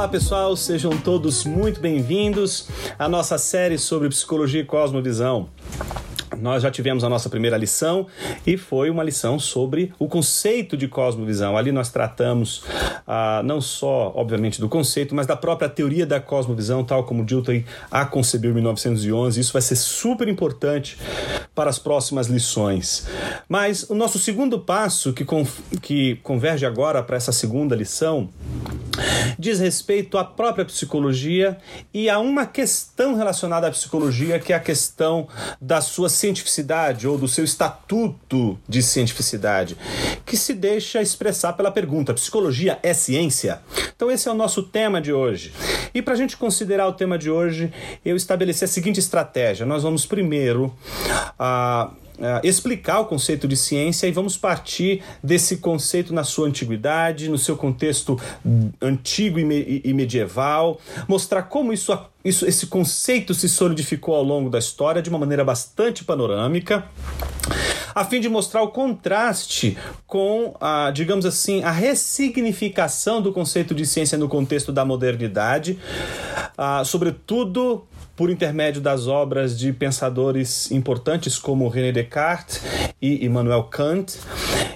Olá pessoal, sejam todos muito bem-vindos à nossa série sobre psicologia e cosmovisão. Nós já tivemos a nossa primeira lição e foi uma lição sobre o conceito de cosmovisão. Ali nós tratamos ah, não só, obviamente, do conceito, mas da própria teoria da cosmovisão, tal como Dilthey a concebeu em 1911. Isso vai ser super importante para as próximas lições. Mas o nosso segundo passo, que, que converge agora para essa segunda lição, diz respeito à própria psicologia e a uma questão relacionada à psicologia, que é a questão da sua cientificidade ou do seu estatuto de cientificidade, que se deixa expressar pela pergunta: psicologia é ciência? Então, esse é o nosso tema de hoje. E para a gente considerar o tema de hoje, eu estabeleci a seguinte estratégia: nós vamos primeiro. Uh, explicar o conceito de ciência e vamos partir desse conceito na sua antiguidade, no seu contexto antigo e, me medieval, mostrar como isso, isso, esse conceito se solidificou ao longo da história de uma maneira bastante panorâmica a fim de mostrar o contraste com, a, digamos assim, a ressignificação do conceito de ciência no contexto da modernidade, a, sobretudo por intermédio das obras de pensadores importantes como René Descartes e Immanuel Kant.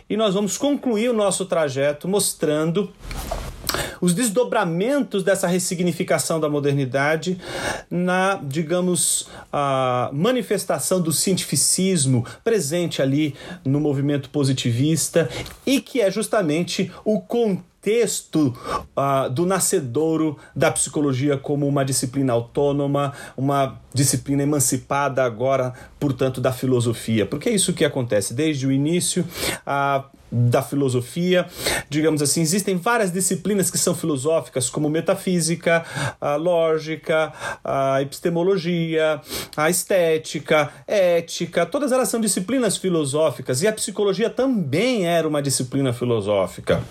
E nós vamos concluir o nosso trajeto mostrando os desdobramentos dessa ressignificação da modernidade na, digamos, a manifestação do cientificismo presente ali no movimento positivista e que é justamente o contexto texto uh, do nascedouro da psicologia como uma disciplina autônoma, uma disciplina emancipada agora, portanto, da filosofia. Porque é isso que acontece desde o início. Uh, da filosofia. Digamos assim, existem várias disciplinas que são filosóficas, como metafísica, a lógica, a epistemologia, a estética, ética, todas elas são disciplinas filosóficas e a psicologia também era uma disciplina filosófica.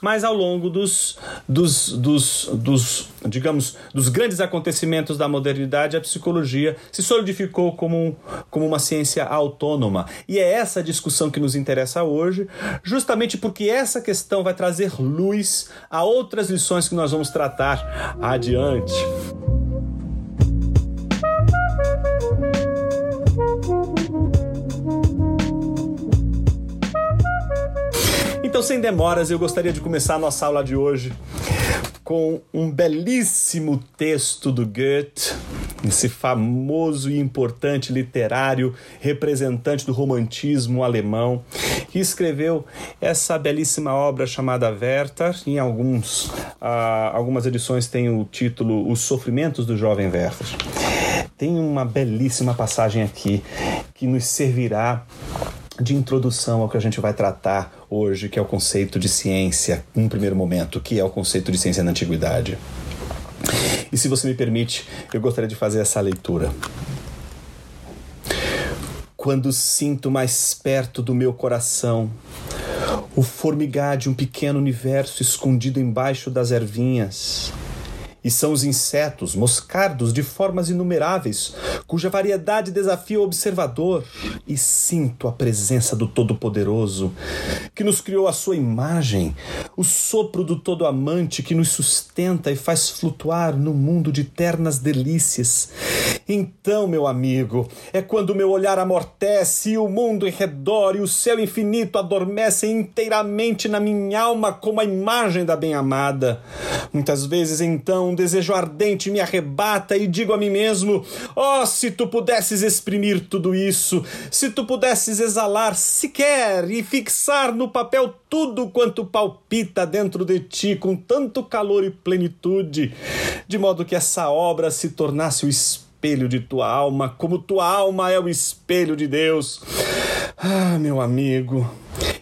Mas ao longo dos, dos, dos, dos, digamos, dos grandes acontecimentos da modernidade, a psicologia se solidificou como, como uma ciência autônoma. E é essa discussão que nos interessa hoje, justamente porque essa questão vai trazer luz a outras lições que nós vamos tratar adiante. Então, sem demoras, eu gostaria de começar a nossa aula de hoje com um belíssimo texto do Goethe, esse famoso e importante literário representante do romantismo alemão, que escreveu essa belíssima obra chamada Werther. Em alguns, uh, algumas edições tem o título Os Sofrimentos do Jovem Werther. Tem uma belíssima passagem aqui que nos servirá de introdução ao que a gente vai tratar hoje, que é o conceito de ciência, num primeiro momento, que é o conceito de ciência na antiguidade. E se você me permite, eu gostaria de fazer essa leitura. Quando sinto mais perto do meu coração o formigar de um pequeno universo escondido embaixo das ervinhas, e são os insetos, moscardos de formas inumeráveis, cuja variedade desafia o observador, e sinto a presença do Todo-Poderoso, que nos criou a sua imagem, o sopro do Todo-Amante que nos sustenta e faz flutuar no mundo de ternas delícias. Então, meu amigo, é quando meu olhar amortece e o mundo em redor e o céu infinito adormecem inteiramente na minha alma como a imagem da bem-amada. Muitas vezes, então, desejo ardente me arrebata e digo a mim mesmo: Oh, se tu pudesses exprimir tudo isso, se tu pudesses exalar sequer e fixar no papel tudo quanto palpita dentro de ti com tanto calor e plenitude, de modo que essa obra se tornasse o espelho de tua alma, como tua alma é o espelho de Deus. Ah, meu amigo,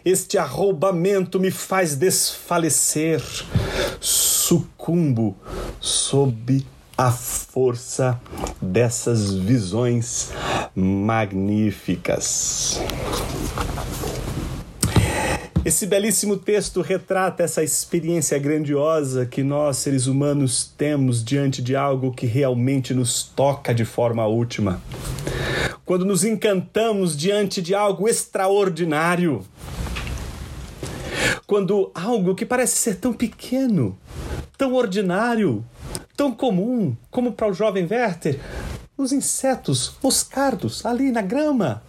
este arroubamento me faz desfalecer sucumbo sob a força dessas visões magníficas. Esse belíssimo texto retrata essa experiência grandiosa que nós, seres humanos, temos diante de algo que realmente nos toca de forma última. Quando nos encantamos diante de algo extraordinário quando algo que parece ser tão pequeno tão ordinário, tão comum como para o jovem Werther os insetos, os cardos ali na grama.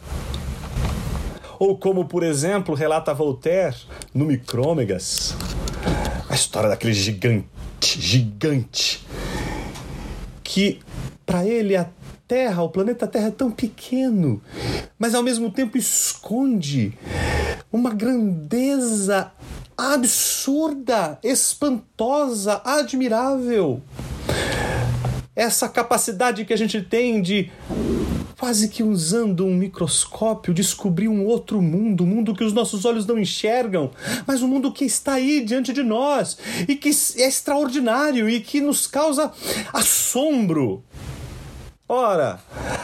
Ou como, por exemplo, relata Voltaire no Micrômegas, a história daquele gigante, gigante, que para ele a Terra, o planeta Terra é tão pequeno, mas ao mesmo tempo esconde uma grandeza absurda, espantosa, admirável. Essa capacidade que a gente tem de quase que usando um microscópio, descobrir um outro mundo, um mundo que os nossos olhos não enxergam, mas um mundo que está aí diante de nós e que é extraordinário e que nos causa assombro. Ora,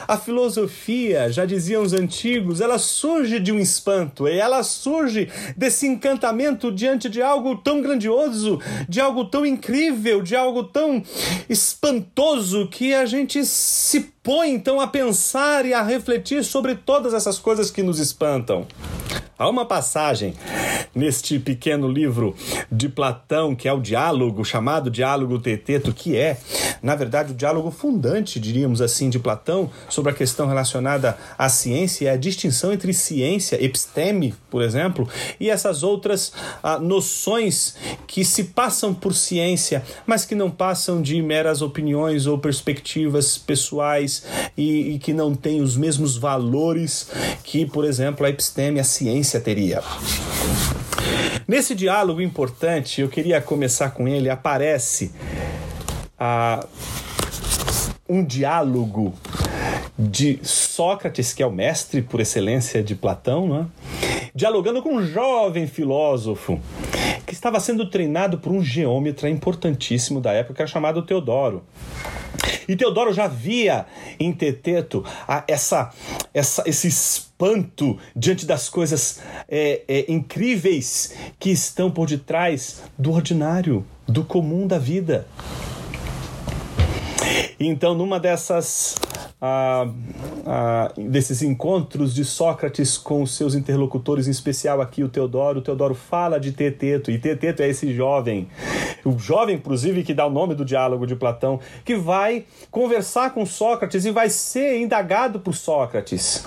a filosofia, já diziam os antigos, ela surge de um espanto, e ela surge desse encantamento diante de algo tão grandioso, de algo tão incrível, de algo tão espantoso que a gente se põe então a pensar e a refletir sobre todas essas coisas que nos espantam. Há uma passagem neste pequeno livro de Platão, que é o diálogo, chamado Diálogo Teteto, que é, na verdade, o diálogo fundante, diríamos assim, de Platão sobre a questão relacionada à ciência e a distinção entre ciência, episteme, por exemplo, e essas outras ah, noções que se passam por ciência, mas que não passam de meras opiniões ou perspectivas pessoais e, e que não têm os mesmos valores que, por exemplo, a episteme, a ciência teria. Nesse diálogo importante, eu queria começar com ele, aparece ah, um diálogo de Sócrates, que é o mestre por excelência de Platão, né? dialogando com um jovem filósofo que estava sendo treinado por um geômetra importantíssimo da época chamado Teodoro. E Teodoro já via em Teteto a, essa, essa, esse espanto diante das coisas é, é, incríveis que estão por detrás do ordinário, do comum da vida. Então, numa dessas ah, ah, desses encontros de Sócrates com seus interlocutores, em especial aqui o Teodoro. O Teodoro fala de Teteto, e Teteto é esse jovem, o jovem, inclusive, que dá o nome do diálogo de Platão, que vai conversar com Sócrates e vai ser indagado por Sócrates.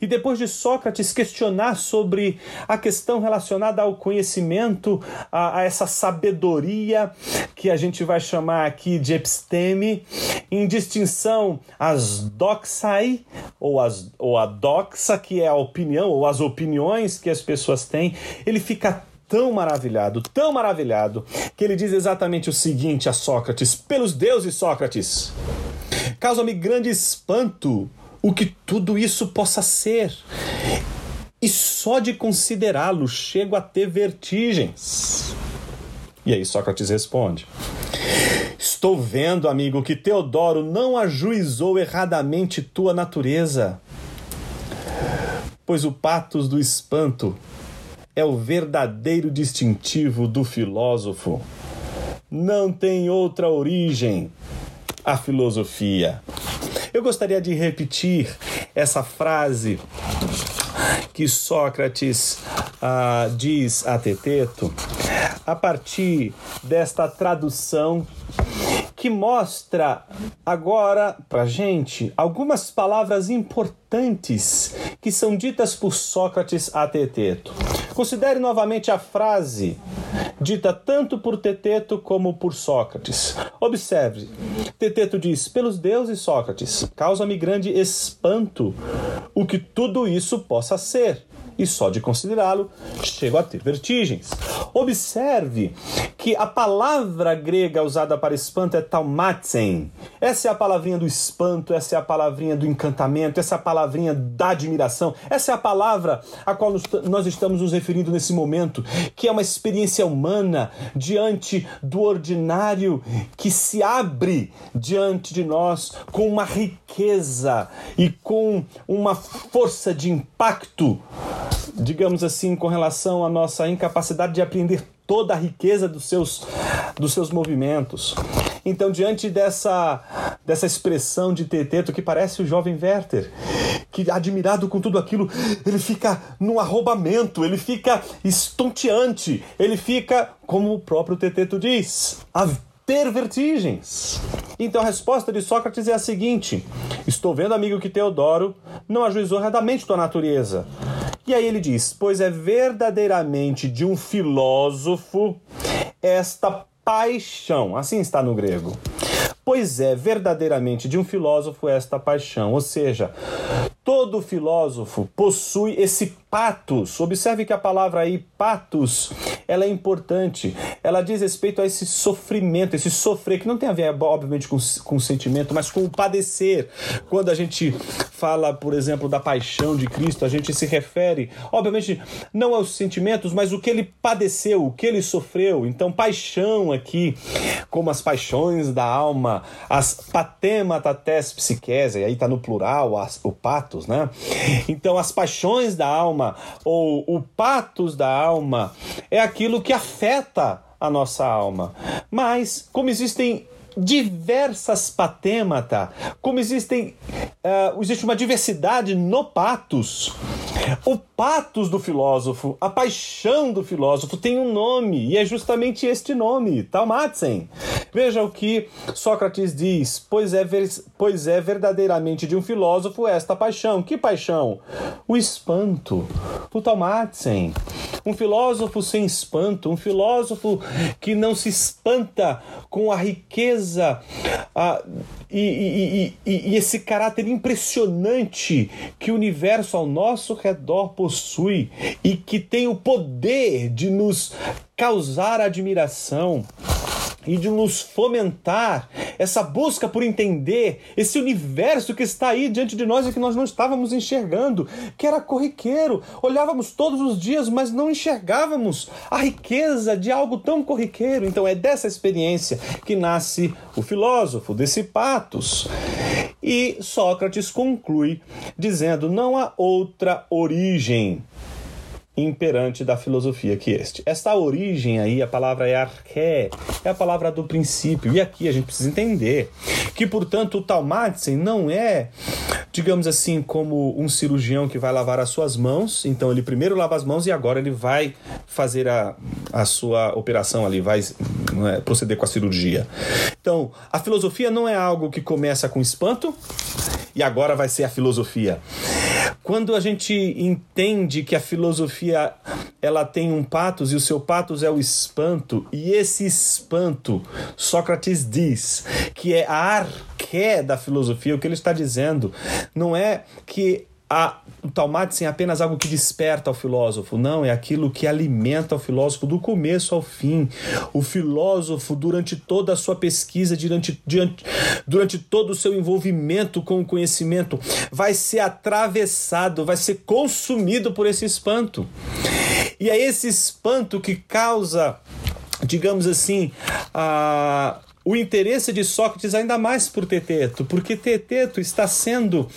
E depois de Sócrates questionar sobre a questão relacionada ao conhecimento, a, a essa sabedoria que a gente vai chamar aqui de episteme, em distinção às doxai, ou, as, ou a doxa, que é a opinião, ou as opiniões que as pessoas têm, ele fica tão maravilhado, tão maravilhado, que ele diz exatamente o seguinte a Sócrates: Pelos deuses, Sócrates, causa-me grande espanto o que tudo isso possa ser. E só de considerá-lo chego a ter vertigens. E aí Sócrates responde: Estou vendo, amigo, que Teodoro não ajuizou erradamente tua natureza, pois o patos do espanto é o verdadeiro distintivo do filósofo. Não tem outra origem a filosofia. Eu gostaria de repetir essa frase que Sócrates ah, diz a Teteto a partir desta tradução que mostra agora para gente algumas palavras importantes que são ditas por Sócrates a Teteto. Considere novamente a frase dita tanto por Teteto como por Sócrates. Observe, Teteto diz: Pelos deuses, Sócrates, causa-me grande espanto o que tudo isso possa ser e só de considerá-lo chego a ter vertigens. Observe que a palavra grega usada para espanto é taumatzen. Essa é a palavrinha do espanto, essa é a palavrinha do encantamento, essa é a palavrinha da admiração, essa é a palavra a qual nós estamos nos referindo nesse momento, que é uma experiência humana diante do ordinário que se abre diante de nós com uma riqueza e com uma força de impacto digamos assim, com relação à nossa incapacidade de apreender toda a riqueza dos seus, dos seus movimentos. Então, diante dessa, dessa expressão de Teteto que parece o jovem Werther, que admirado com tudo aquilo, ele fica num arrobamento, ele fica estonteante, ele fica, como o próprio Teteto diz, ter vertigens. Então a resposta de Sócrates é a seguinte: Estou vendo, amigo, que Teodoro não ajuizou retamente tua natureza. E aí ele diz: Pois é verdadeiramente de um filósofo esta paixão. Assim está no grego. Pois é verdadeiramente de um filósofo esta paixão. Ou seja, todo filósofo possui esse patos. Observe que a palavra aí, patos, ela é importante. Ela diz respeito a esse sofrimento, esse sofrer, que não tem a ver, obviamente, com, com sentimento, mas com o padecer. Quando a gente fala, por exemplo, da paixão de Cristo, a gente se refere, obviamente, não aos sentimentos, mas o que ele padeceu, o que ele sofreu. Então, paixão aqui, como as paixões da alma, as patematates psiquese, aí está no plural, as, o patos, né? Então, as paixões da alma ou o patos da alma é aquilo que afeta a nossa alma. Mas, como existem diversas patemata, como existem, uh, existe uma diversidade no patos, o patos do filósofo, a paixão do filósofo tem um nome, e é justamente este nome, Talmatzen. Veja o que Sócrates diz: pois é, pois é verdadeiramente de um filósofo esta paixão. Que paixão? O espanto, o Talmatzen. Um filósofo sem espanto, um filósofo que não se espanta com a riqueza a, e, e, e, e esse caráter impressionante que o universo ao nosso redor possui e que tem o poder de nos causar admiração e de nos fomentar essa busca por entender esse universo que está aí diante de nós e que nós não estávamos enxergando, que era corriqueiro. Olhávamos todos os dias, mas não enxergávamos a riqueza de algo tão corriqueiro. Então é dessa experiência que nasce o filósofo, desse patos. E Sócrates conclui dizendo: não há outra origem imperante da filosofia que este. Esta origem aí, a palavra é arché, é a palavra do princípio. E aqui a gente precisa entender que, portanto, o Talmatzen não é, digamos assim, como um cirurgião que vai lavar as suas mãos, então ele primeiro lava as mãos e agora ele vai fazer a, a sua operação ali, vai é, proceder com a cirurgia. Então, a filosofia não é algo que começa com espanto e agora vai ser a filosofia. Quando a gente entende que a filosofia ela tem um patos e o seu patos é o espanto, e esse espanto, Sócrates diz que é a arqué da filosofia, o que ele está dizendo não é que a, o Talmatzen é apenas algo que desperta o filósofo, não, é aquilo que alimenta o filósofo do começo ao fim. O filósofo, durante toda a sua pesquisa, durante, durante, durante todo o seu envolvimento com o conhecimento, vai ser atravessado, vai ser consumido por esse espanto. E é esse espanto que causa digamos assim, a, o interesse de Sócrates ainda mais por Teteto, porque Teteto está sendo,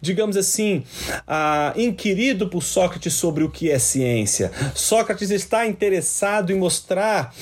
digamos assim, uh, inquirido por Sócrates sobre o que é ciência. Sócrates está interessado em mostrar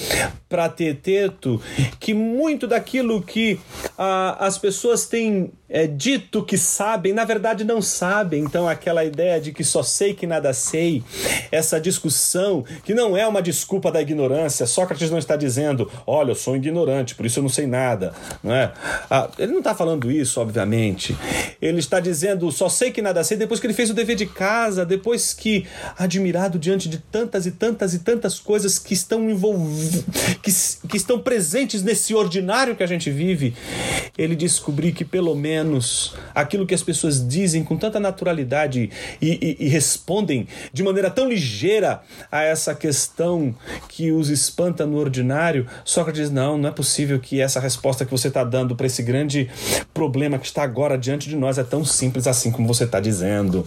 para Teteto que muito daquilo que uh, as pessoas têm é, dito que sabem, na verdade não sabem. Então, aquela ideia de que só sei que nada sei, essa discussão que não é uma desculpa da ignorância. Sócrates não está dizendo, olha, eu sou ignorante, por isso eu não sei nada. Não é? Ah, ele não está falando isso, obviamente. Ele está dizendo, só sei que nada sei, depois que ele fez o dever de casa, depois que, admirado diante de tantas e tantas e tantas coisas que estão envolvidas, que, que estão presentes nesse ordinário que a gente vive, ele descobriu que pelo menos menos aquilo que as pessoas dizem com tanta naturalidade e, e, e respondem de maneira tão ligeira a essa questão que os espanta no ordinário, Sócrates, não, não é possível que essa resposta que você está dando para esse grande problema que está agora diante de nós é tão simples assim como você está dizendo.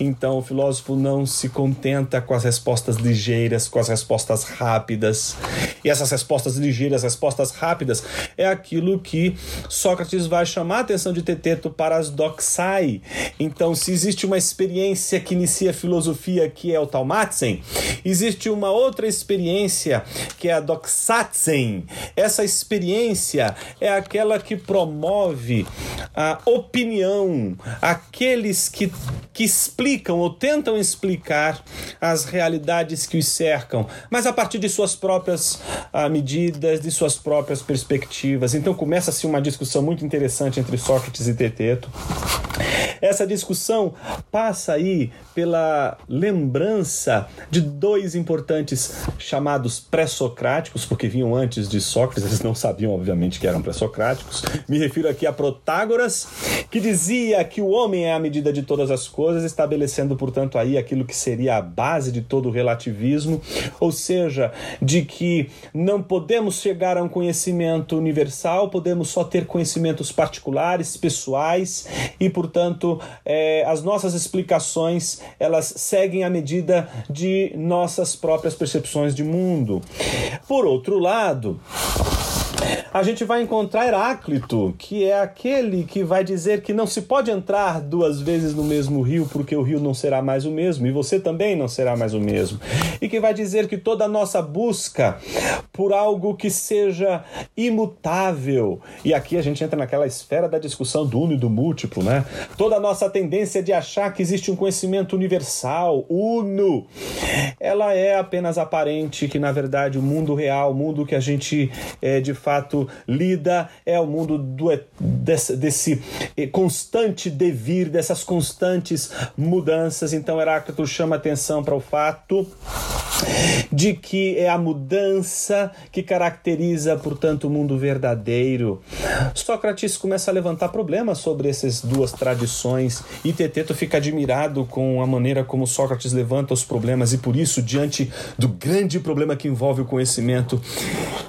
Então o filósofo não se contenta com as respostas ligeiras, com as respostas rápidas. E essas respostas ligeiras, respostas rápidas, é aquilo que Sócrates vai chamar a atenção de teteto para as doxai. Então, se existe uma experiência que inicia a filosofia que é o Talmatzen, existe uma outra experiência que é a doxatzen. Essa experiência é aquela que promove a opinião, aqueles que, que explicam ou tentam explicar as realidades que os cercam, mas a partir de suas próprias ah, medidas, de suas próprias perspectivas. Então começa-se uma discussão muito interessante entre Sócrates e Teteto. Essa discussão passa aí pela lembrança de dois importantes chamados pré-socráticos, porque vinham antes de Sócrates, eles não sabiam, obviamente, que eram pré-socráticos. Me refiro aqui a Protágoras, que dizia que o homem é a medida de todas as coisas, estabelecendo, portanto, aí aquilo que seria a base de todo o relativismo, ou seja, de que não podemos chegar a um conhecimento universal, podemos só ter conhecimentos particulares, pessoais, e, portanto, é, as nossas explicações elas seguem a medida de nossas próprias percepções de mundo. Por outro lado, a gente vai encontrar Heráclito, que é aquele que vai dizer que não se pode entrar duas vezes no mesmo rio, porque o rio não será mais o mesmo, e você também não será mais o mesmo. E que vai dizer que toda a nossa busca por algo que seja imutável, e aqui a gente entra naquela esfera da discussão do uno e do múltiplo, né? Toda a nossa tendência de achar que existe um conhecimento universal, uno, ela é apenas aparente, que na verdade o mundo real, o mundo que a gente é, de fato lida é o mundo do, desse, desse constante devir, dessas constantes mudanças. Então Heráclito chama atenção para o fato de que é a mudança que caracteriza, portanto, o mundo verdadeiro. Sócrates começa a levantar problemas sobre essas duas tradições e Teteto fica admirado com a maneira como Sócrates levanta os problemas e por isso, diante do grande problema que envolve o conhecimento,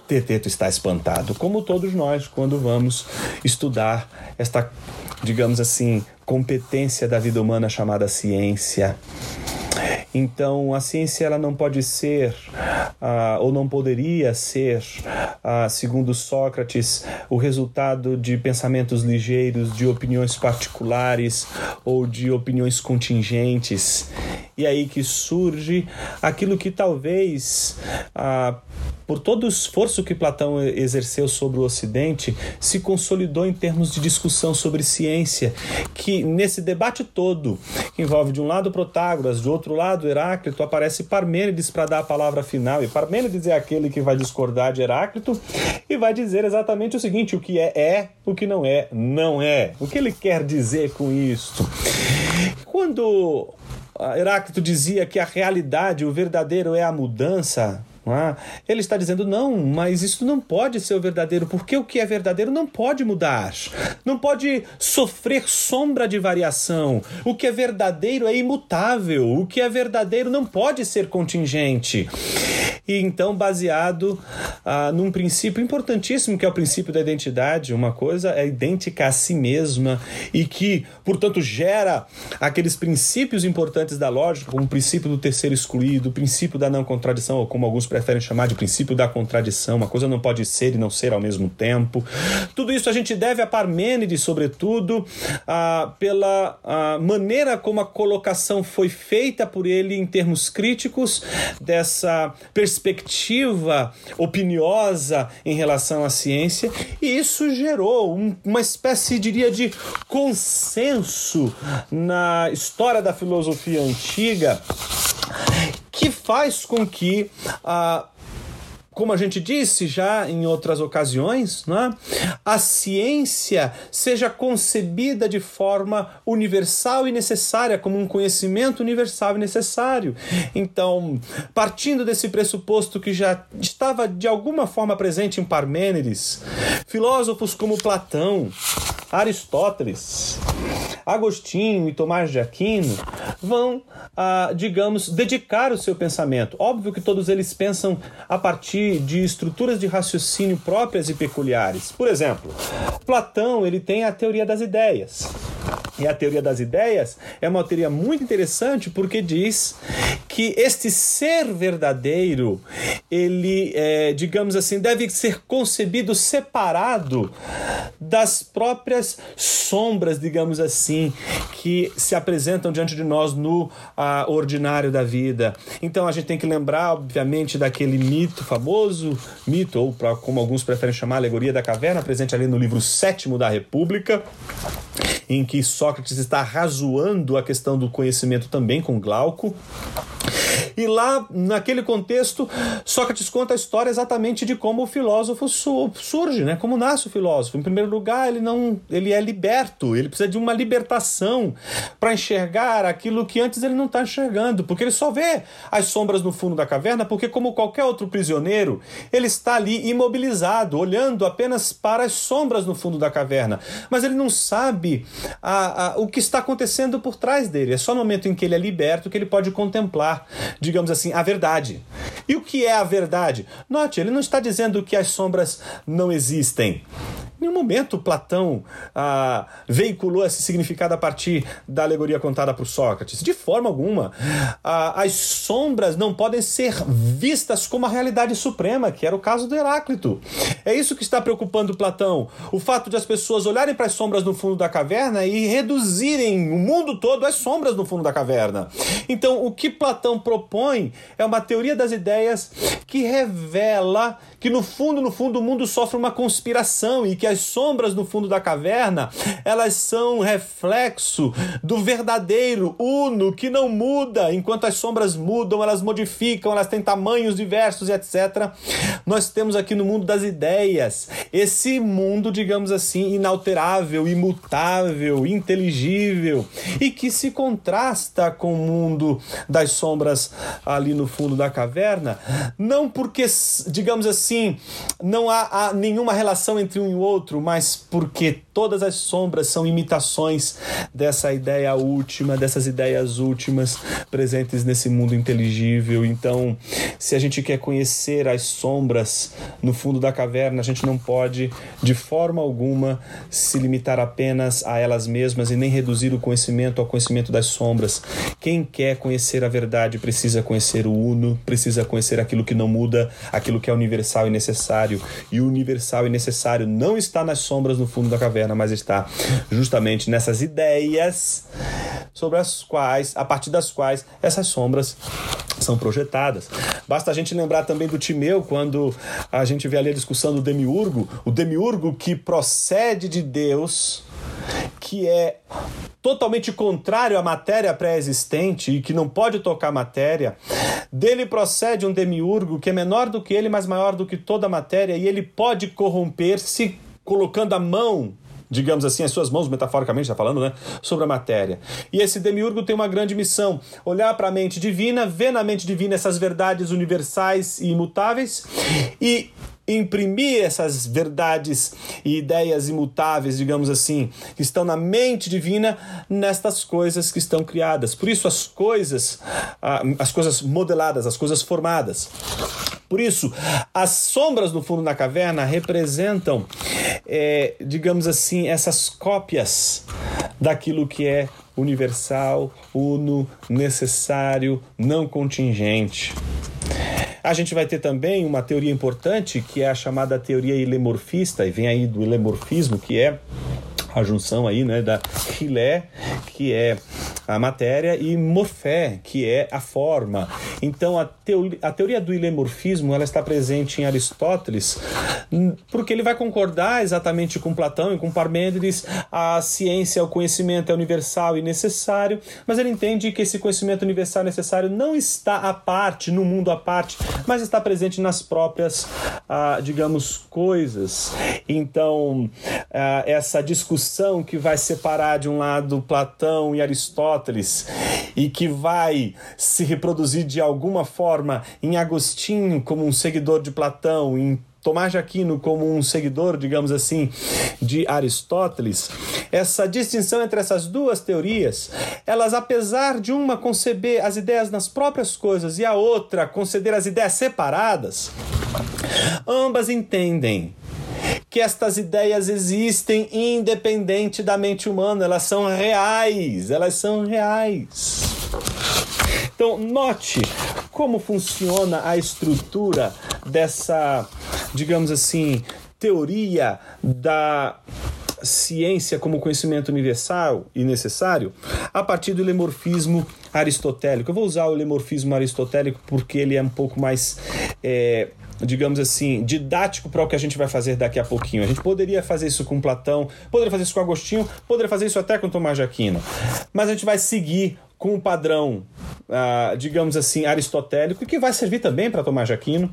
Teteto está espantado, como todos nós quando vamos estudar esta, digamos assim, competência da vida humana chamada ciência. Então, a ciência ela não pode ser, uh, ou não poderia ser, uh, segundo Sócrates, o resultado de pensamentos ligeiros, de opiniões particulares ou de opiniões contingentes. E aí que surge aquilo que talvez uh, por todo o esforço que Platão exerceu sobre o Ocidente, se consolidou em termos de discussão sobre ciência, que nesse debate todo, que envolve de um lado Protágoras, de outro lado Heráclito, aparece Parmênides para dar a palavra final, e Parmênides é aquele que vai discordar de Heráclito e vai dizer exatamente o seguinte: o que é, é, o que não é, não é. O que ele quer dizer com isso? Quando Heráclito dizia que a realidade, o verdadeiro é a mudança, é? Ele está dizendo, não, mas isso não pode ser o verdadeiro, porque o que é verdadeiro não pode mudar, não pode sofrer sombra de variação. O que é verdadeiro é imutável, o que é verdadeiro não pode ser contingente. E então, baseado ah, num princípio importantíssimo, que é o princípio da identidade, uma coisa é idêntica a si mesma e que, portanto, gera aqueles princípios importantes da lógica, como o princípio do terceiro excluído, o princípio da não contradição, ou como alguns preferem chamar de princípio da contradição, uma coisa não pode ser e não ser ao mesmo tempo. Tudo isso a gente deve a Parmênides, sobretudo, ah, pela ah, maneira como a colocação foi feita por ele em termos críticos dessa perspectiva opiniosa em relação à ciência, e isso gerou um, uma espécie, diria, de consenso na história da filosofia antiga que faz com que a como a gente disse já em outras ocasiões, né, a ciência seja concebida de forma universal e necessária, como um conhecimento universal e necessário. Então, partindo desse pressuposto que já estava de alguma forma presente em Parmênides, filósofos como Platão, Aristóteles, Agostinho e Tomás de Aquino vão, ah, digamos, dedicar o seu pensamento. Óbvio que todos eles pensam a partir de estruturas de raciocínio próprias e peculiares. Por exemplo, Platão ele tem a teoria das ideias. e a teoria das ideias é uma teoria muito interessante porque diz que este ser verdadeiro, ele, é, digamos assim, deve ser concebido separado das próprias sombras, digamos assim, que se apresentam diante de nós no ah, ordinário da vida. Então a gente tem que lembrar, obviamente, daquele mito famoso, mito, ou pra, como alguns preferem chamar, alegoria da caverna, presente ali no livro sétimo da República em que Sócrates está razoando a questão do conhecimento também com Glauco. E lá, naquele contexto, Sócrates conta a história exatamente de como o filósofo surge, né? Como nasce o filósofo. Em primeiro lugar, ele não, ele é liberto, ele precisa de uma libertação para enxergar aquilo que antes ele não está enxergando, porque ele só vê as sombras no fundo da caverna, porque como qualquer outro prisioneiro, ele está ali imobilizado, olhando apenas para as sombras no fundo da caverna, mas ele não sabe a, a, o que está acontecendo por trás dele. É só no momento em que ele é liberto que ele pode contemplar digamos assim, a verdade. E o que é a verdade? Note, ele não está dizendo que as sombras não existem. Nenhum momento Platão ah, veiculou esse significado a partir da alegoria contada por Sócrates. De forma alguma. Ah, as sombras não podem ser vistas como a realidade suprema, que era o caso do Heráclito. É isso que está preocupando Platão. O fato de as pessoas olharem para as sombras no fundo da caverna e reduzirem o mundo todo às sombras no fundo da caverna. Então, o que Platão propõe é uma teoria das ideias que revela que no fundo, no fundo, o mundo sofre uma conspiração e que as sombras no fundo da caverna, elas são reflexo do verdadeiro uno que não muda, enquanto as sombras mudam, elas modificam, elas têm tamanhos diversos e etc. Nós temos aqui no mundo das ideias esse mundo, digamos assim, inalterável, imutável, inteligível e que se contrasta com o mundo das sombras ali no fundo da caverna, não porque, digamos assim, assim, não há, há nenhuma relação entre um e o outro, mas porque todas as sombras são imitações dessa ideia última, dessas ideias últimas presentes nesse mundo inteligível. Então, se a gente quer conhecer as sombras no fundo da caverna, a gente não pode, de forma alguma, se limitar apenas a elas mesmas e nem reduzir o conhecimento ao conhecimento das sombras. Quem quer conhecer a verdade precisa conhecer o uno, precisa conhecer aquilo que não muda, aquilo que é universal universal e necessário. E o universal e necessário não está nas sombras no fundo da caverna, mas está justamente nessas ideias sobre as quais, a partir das quais essas sombras são projetadas. Basta a gente lembrar também do Timeu, quando a gente vê ali a discussão do demiurgo, o demiurgo que procede de Deus que é totalmente contrário à matéria pré-existente e que não pode tocar matéria, dele procede um demiurgo que é menor do que ele, mas maior do que toda a matéria, e ele pode corromper-se colocando a mão digamos assim, as suas mãos, metaforicamente está falando, né, sobre a matéria. E esse demiurgo tem uma grande missão: olhar para a mente divina, ver na mente divina essas verdades universais e imutáveis e imprimir essas verdades e ideias imutáveis, digamos assim, que estão na mente divina nestas coisas que estão criadas. Por isso as coisas, ah, as coisas modeladas, as coisas formadas. Por isso, as sombras no fundo da caverna representam, é, digamos assim, essas cópias daquilo que é universal, uno, necessário, não contingente. A gente vai ter também uma teoria importante que é a chamada teoria ilemorfista, e vem aí do ilemorfismo, que é a junção aí, né, da Hilé, que é a matéria, e morfé, que é a forma. Então, a, teo, a teoria do ilemorfismo ela está presente em Aristóteles, porque ele vai concordar exatamente com Platão e com Parmênides, a ciência, o conhecimento é universal e necessário, mas ele entende que esse conhecimento universal necessário não está à parte, no mundo à parte, mas está presente nas próprias, ah, digamos, coisas. Então, ah, essa discussão que vai separar de um lado Platão e Aristóteles e que vai se reproduzir de alguma forma em Agostinho como um seguidor de Platão, em Tomás de Aquino como um seguidor, digamos assim, de Aristóteles, essa distinção entre essas duas teorias, elas apesar de uma conceber as ideias nas próprias coisas e a outra conceder as ideias separadas, ambas entendem que estas ideias existem independente da mente humana, elas são reais, elas são reais. Então, note como funciona a estrutura dessa, digamos assim, teoria da ciência como conhecimento universal e necessário a partir do lemorfismo aristotélico. Eu vou usar o lemorfismo aristotélico porque ele é um pouco mais. É, digamos assim, didático para o que a gente vai fazer daqui a pouquinho. A gente poderia fazer isso com Platão, poderia fazer isso com Agostinho, poderia fazer isso até com Tomás de Aquino. Mas a gente vai seguir com o padrão, uh, digamos assim, aristotélico, que vai servir também para Tomás de Aquino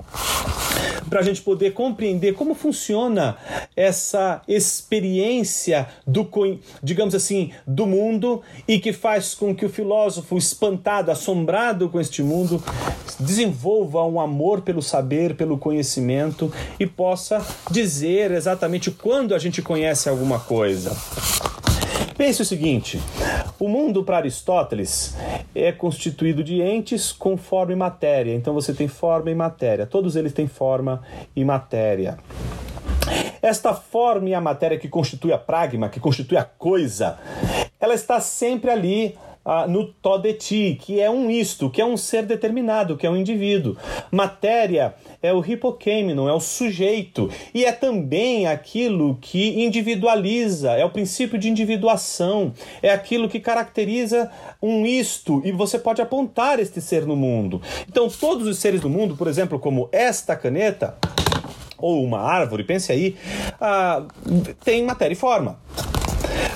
para a gente poder compreender como funciona essa experiência do, digamos assim, do mundo e que faz com que o filósofo espantado, assombrado com este mundo, desenvolva um amor pelo saber, pelo conhecimento e possa dizer exatamente quando a gente conhece alguma coisa. Pense o seguinte: o mundo para Aristóteles é constituído de entes com forma e matéria. Então você tem forma e matéria. Todos eles têm forma e matéria. Esta forma e a matéria que constitui a pragma, que constitui a coisa, ela está sempre ali ah, no todeti, que é um isto, que é um ser determinado, que é um indivíduo. Matéria é o hipokêmeno, é o sujeito, e é também aquilo que individualiza, é o princípio de individuação, é aquilo que caracteriza um isto, e você pode apontar este ser no mundo. Então, todos os seres do mundo, por exemplo, como esta caneta, ou uma árvore, pense aí, ah, tem matéria e forma.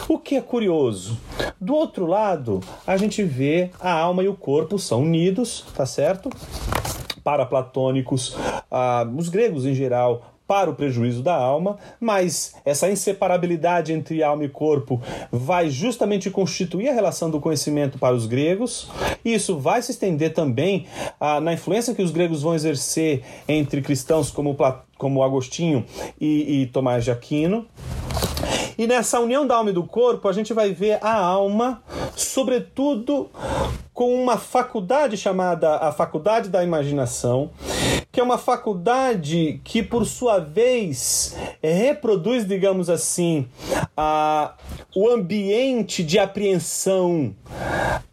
O que é curioso? Do outro lado, a gente vê a alma e o corpo são unidos, tá certo? Para platônicos, ah, os gregos em geral para o prejuízo da alma, mas essa inseparabilidade entre alma e corpo vai justamente constituir a relação do conhecimento para os gregos. E isso vai se estender também ah, na influência que os gregos vão exercer entre cristãos como, como Agostinho e, e Tomás de Aquino. E nessa união da alma e do corpo, a gente vai ver a alma, sobretudo com uma faculdade chamada a faculdade da imaginação, que é uma faculdade que, por sua vez, reproduz, digamos assim, a, o ambiente de apreensão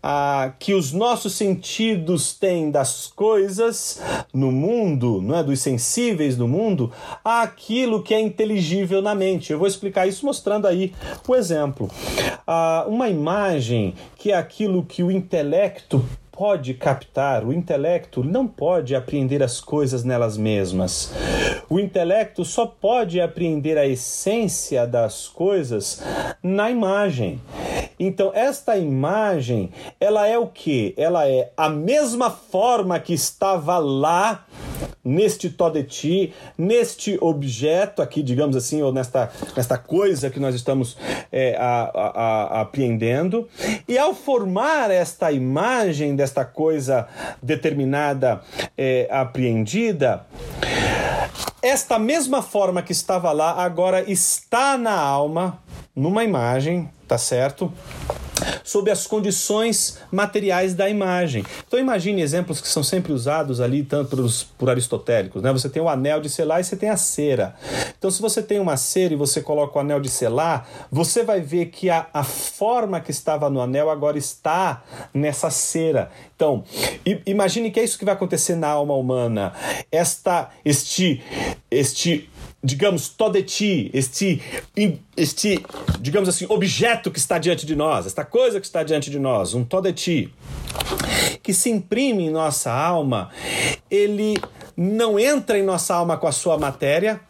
a, que os nossos sentidos têm das coisas no mundo, não é, dos sensíveis do mundo, àquilo que é inteligível na mente. Eu vou explicar isso mostrando aí o exemplo. Ah, uma imagem que é aquilo que o intelecto pode captar, o intelecto não pode apreender as coisas nelas mesmas. O intelecto só pode apreender a essência das coisas na imagem. Então, esta imagem, ela é o que? Ela é a mesma forma que estava lá neste todeti, neste objeto aqui, digamos assim, ou nesta, nesta coisa que nós estamos é, a, a, a, apreendendo. E ao formar esta imagem desta coisa determinada, é, apreendida, esta mesma forma que estava lá agora está na alma, numa imagem, tá certo? sob as condições materiais da imagem. Então imagine exemplos que são sempre usados ali, tanto por, por aristotélicos. Né? Você tem o anel de selar e você tem a cera. Então, se você tem uma cera e você coloca o anel de selar, você vai ver que a, a forma que estava no anel agora está nessa cera. Então, imagine que é isso que vai acontecer na alma humana. Esta, este, este digamos, todeti, este, este, digamos assim, objeto que está diante de nós, esta coisa que está diante de nós, um todeti, que se imprime em nossa alma, ele não entra em nossa alma com a sua matéria,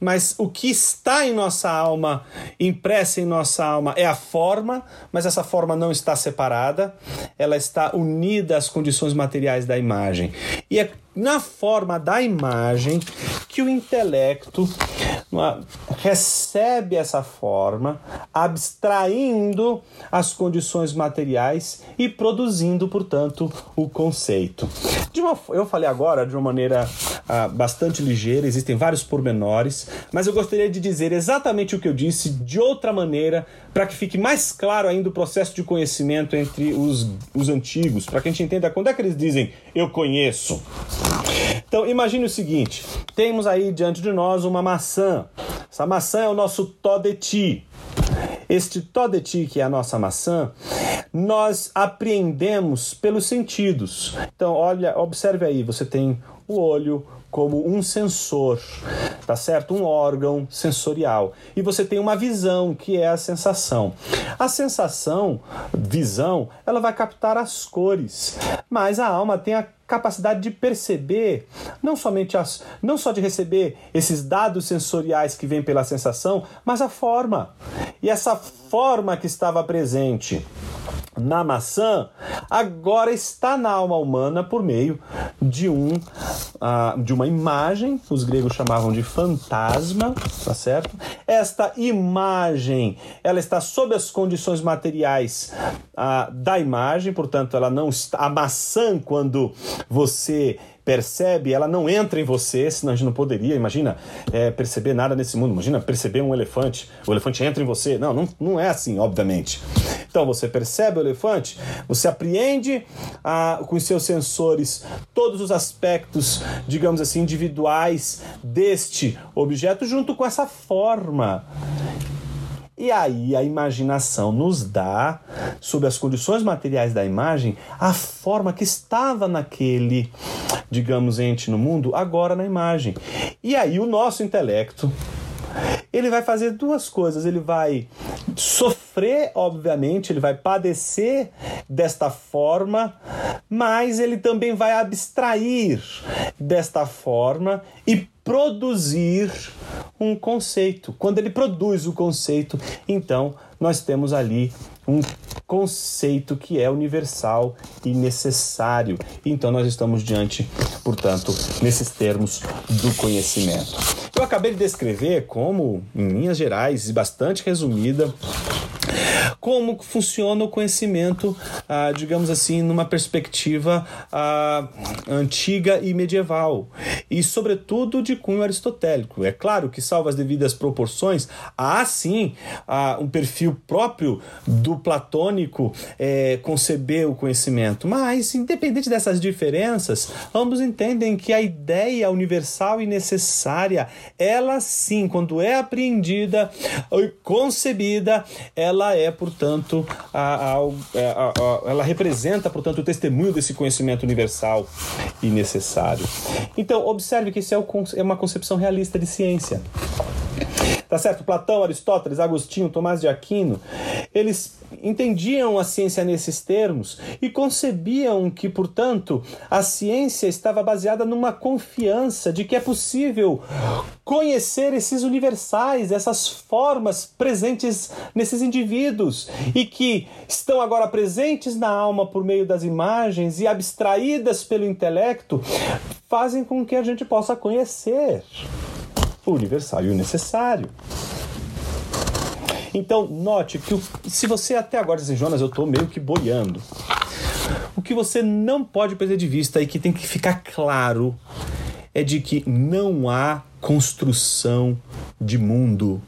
mas o que está em nossa alma, impressa em nossa alma, é a forma, mas essa forma não está separada, ela está unida às condições materiais da imagem. E é na forma da imagem que o intelecto recebe essa forma, abstraindo as condições materiais e produzindo, portanto, o conceito. Uma, eu falei agora de uma maneira ah, bastante ligeira, existem vários pormenores, mas eu gostaria de dizer exatamente o que eu disse de outra maneira, para que fique mais claro ainda o processo de conhecimento entre os, os antigos, para que a gente entenda quando é que eles dizem eu conheço. Então imagine o seguinte: temos aí diante de nós uma maçã Essa maçã é o nosso todeti. Este todeti, que é a nossa maçã, nós apreendemos pelos sentidos. Então, olha, observe aí, você tem o olho, como um sensor, tá certo? Um órgão sensorial. E você tem uma visão, que é a sensação. A sensação, visão, ela vai captar as cores, mas a alma tem a capacidade de perceber, não somente as, não só de receber esses dados sensoriais que vêm pela sensação, mas a forma. E essa forma que estava presente na maçã agora está na alma humana por meio de um uh, de uma imagem os gregos chamavam de fantasma tá certo esta imagem ela está sob as condições materiais uh, da imagem portanto ela não está a maçã quando você percebe, ela não entra em você, senão a gente não poderia, imagina, é, perceber nada nesse mundo. Imagina perceber um elefante, o elefante entra em você. Não, não, não é assim, obviamente. Então você percebe o elefante, você apreende ah, com os seus sensores todos os aspectos, digamos assim, individuais deste objeto, junto com essa forma. E aí a imaginação nos dá, sob as condições materiais da imagem, a forma que estava naquele, digamos, ente no mundo, agora na imagem. E aí o nosso intelecto, ele vai fazer duas coisas. Ele vai sofrer, obviamente, ele vai padecer desta forma, mas ele também vai abstrair desta forma e produzir um conceito. Quando ele produz o conceito, então nós temos ali um conceito que é universal e necessário. Então nós estamos diante, portanto, nesses termos do conhecimento. Eu acabei de descrever como, em linhas gerais e bastante resumida, como funciona o conhecimento, ah, digamos assim, numa perspectiva ah, antiga e medieval, e sobretudo de cunho aristotélico. É claro que, salvo as devidas proporções, há sim ah, um perfil próprio do platônico é, conceber o conhecimento, mas, independente dessas diferenças, ambos entendem que a ideia universal e necessária, ela sim, quando é apreendida e concebida, ela é, portanto, a, a, a, ela representa, portanto, o testemunho desse conhecimento universal e necessário. Então, observe que isso é, o, é uma concepção realista de ciência. Tá certo? Platão, Aristóteles, Agostinho, Tomás de Aquino, eles entendiam a ciência nesses termos e concebiam que, portanto, a ciência estava baseada numa confiança de que é possível conhecer esses universais, essas formas presentes nesses indivíduos e que estão agora presentes na alma por meio das imagens e abstraídas pelo intelecto, fazem com que a gente possa conhecer universal e o necessário. Então, note que o, se você até agora diz Jonas, eu estou meio que boiando. O que você não pode perder de vista e que tem que ficar claro é de que não há construção de mundo.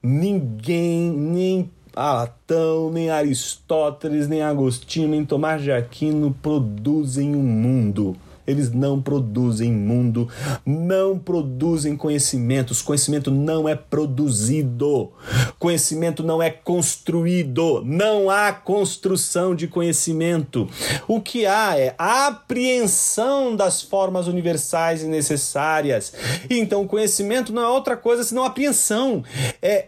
Ninguém, nem Platão, nem Aristóteles, nem Agostinho, nem Tomás de Aquino produzem um mundo. Eles não produzem mundo, não produzem conhecimentos. Conhecimento não é produzido. Conhecimento não é construído. Não há construção de conhecimento. O que há é a apreensão das formas universais e necessárias. Então, o conhecimento não é outra coisa senão apreensão. É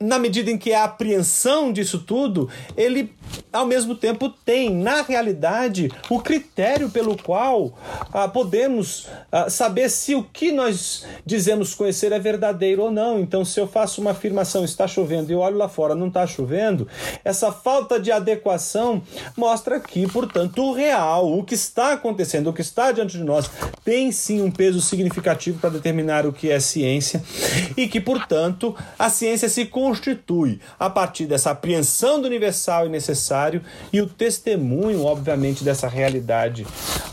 na medida em que a apreensão disso tudo, ele ao mesmo tempo tem, na realidade, o critério pelo qual ah, podemos ah, saber se o que nós dizemos conhecer é verdadeiro ou não. Então, se eu faço uma afirmação, está chovendo, e eu olho lá fora, não está chovendo, essa falta de adequação mostra que, portanto, o real, o que está acontecendo, o que está diante de nós, tem sim um peso significativo para determinar o que é ciência e que, portanto, a ciência se constitui a partir dessa apreensão do universal e necessário e o testemunho, obviamente, dessa realidade,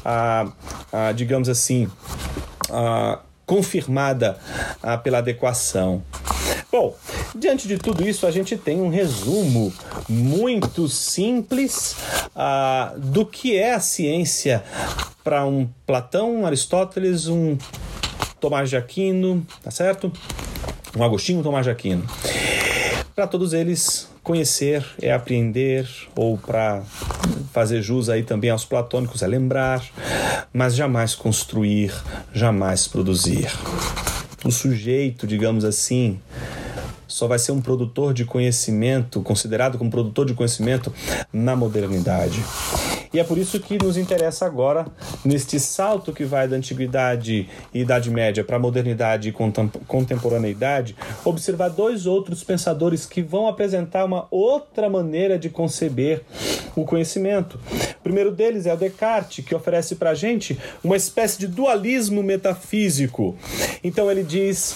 ah, ah, digamos assim, ah, confirmada ah, pela adequação. Bom, diante de tudo isso, a gente tem um resumo muito simples ah, do que é a ciência para um Platão, um Aristóteles, um Tomás de Aquino, tá certo? um Agostinho, um Tomás de Aquino. Para todos eles, conhecer é apreender, ou para fazer jus aí também aos platônicos, é lembrar, mas jamais construir, jamais produzir. O sujeito, digamos assim, só vai ser um produtor de conhecimento, considerado como produtor de conhecimento na modernidade. E é por isso que nos interessa agora, neste salto que vai da antiguidade e Idade Média para a modernidade e contemporaneidade, observar dois outros pensadores que vão apresentar uma outra maneira de conceber o conhecimento. O primeiro deles é o Descartes, que oferece para a gente uma espécie de dualismo metafísico. Então ele diz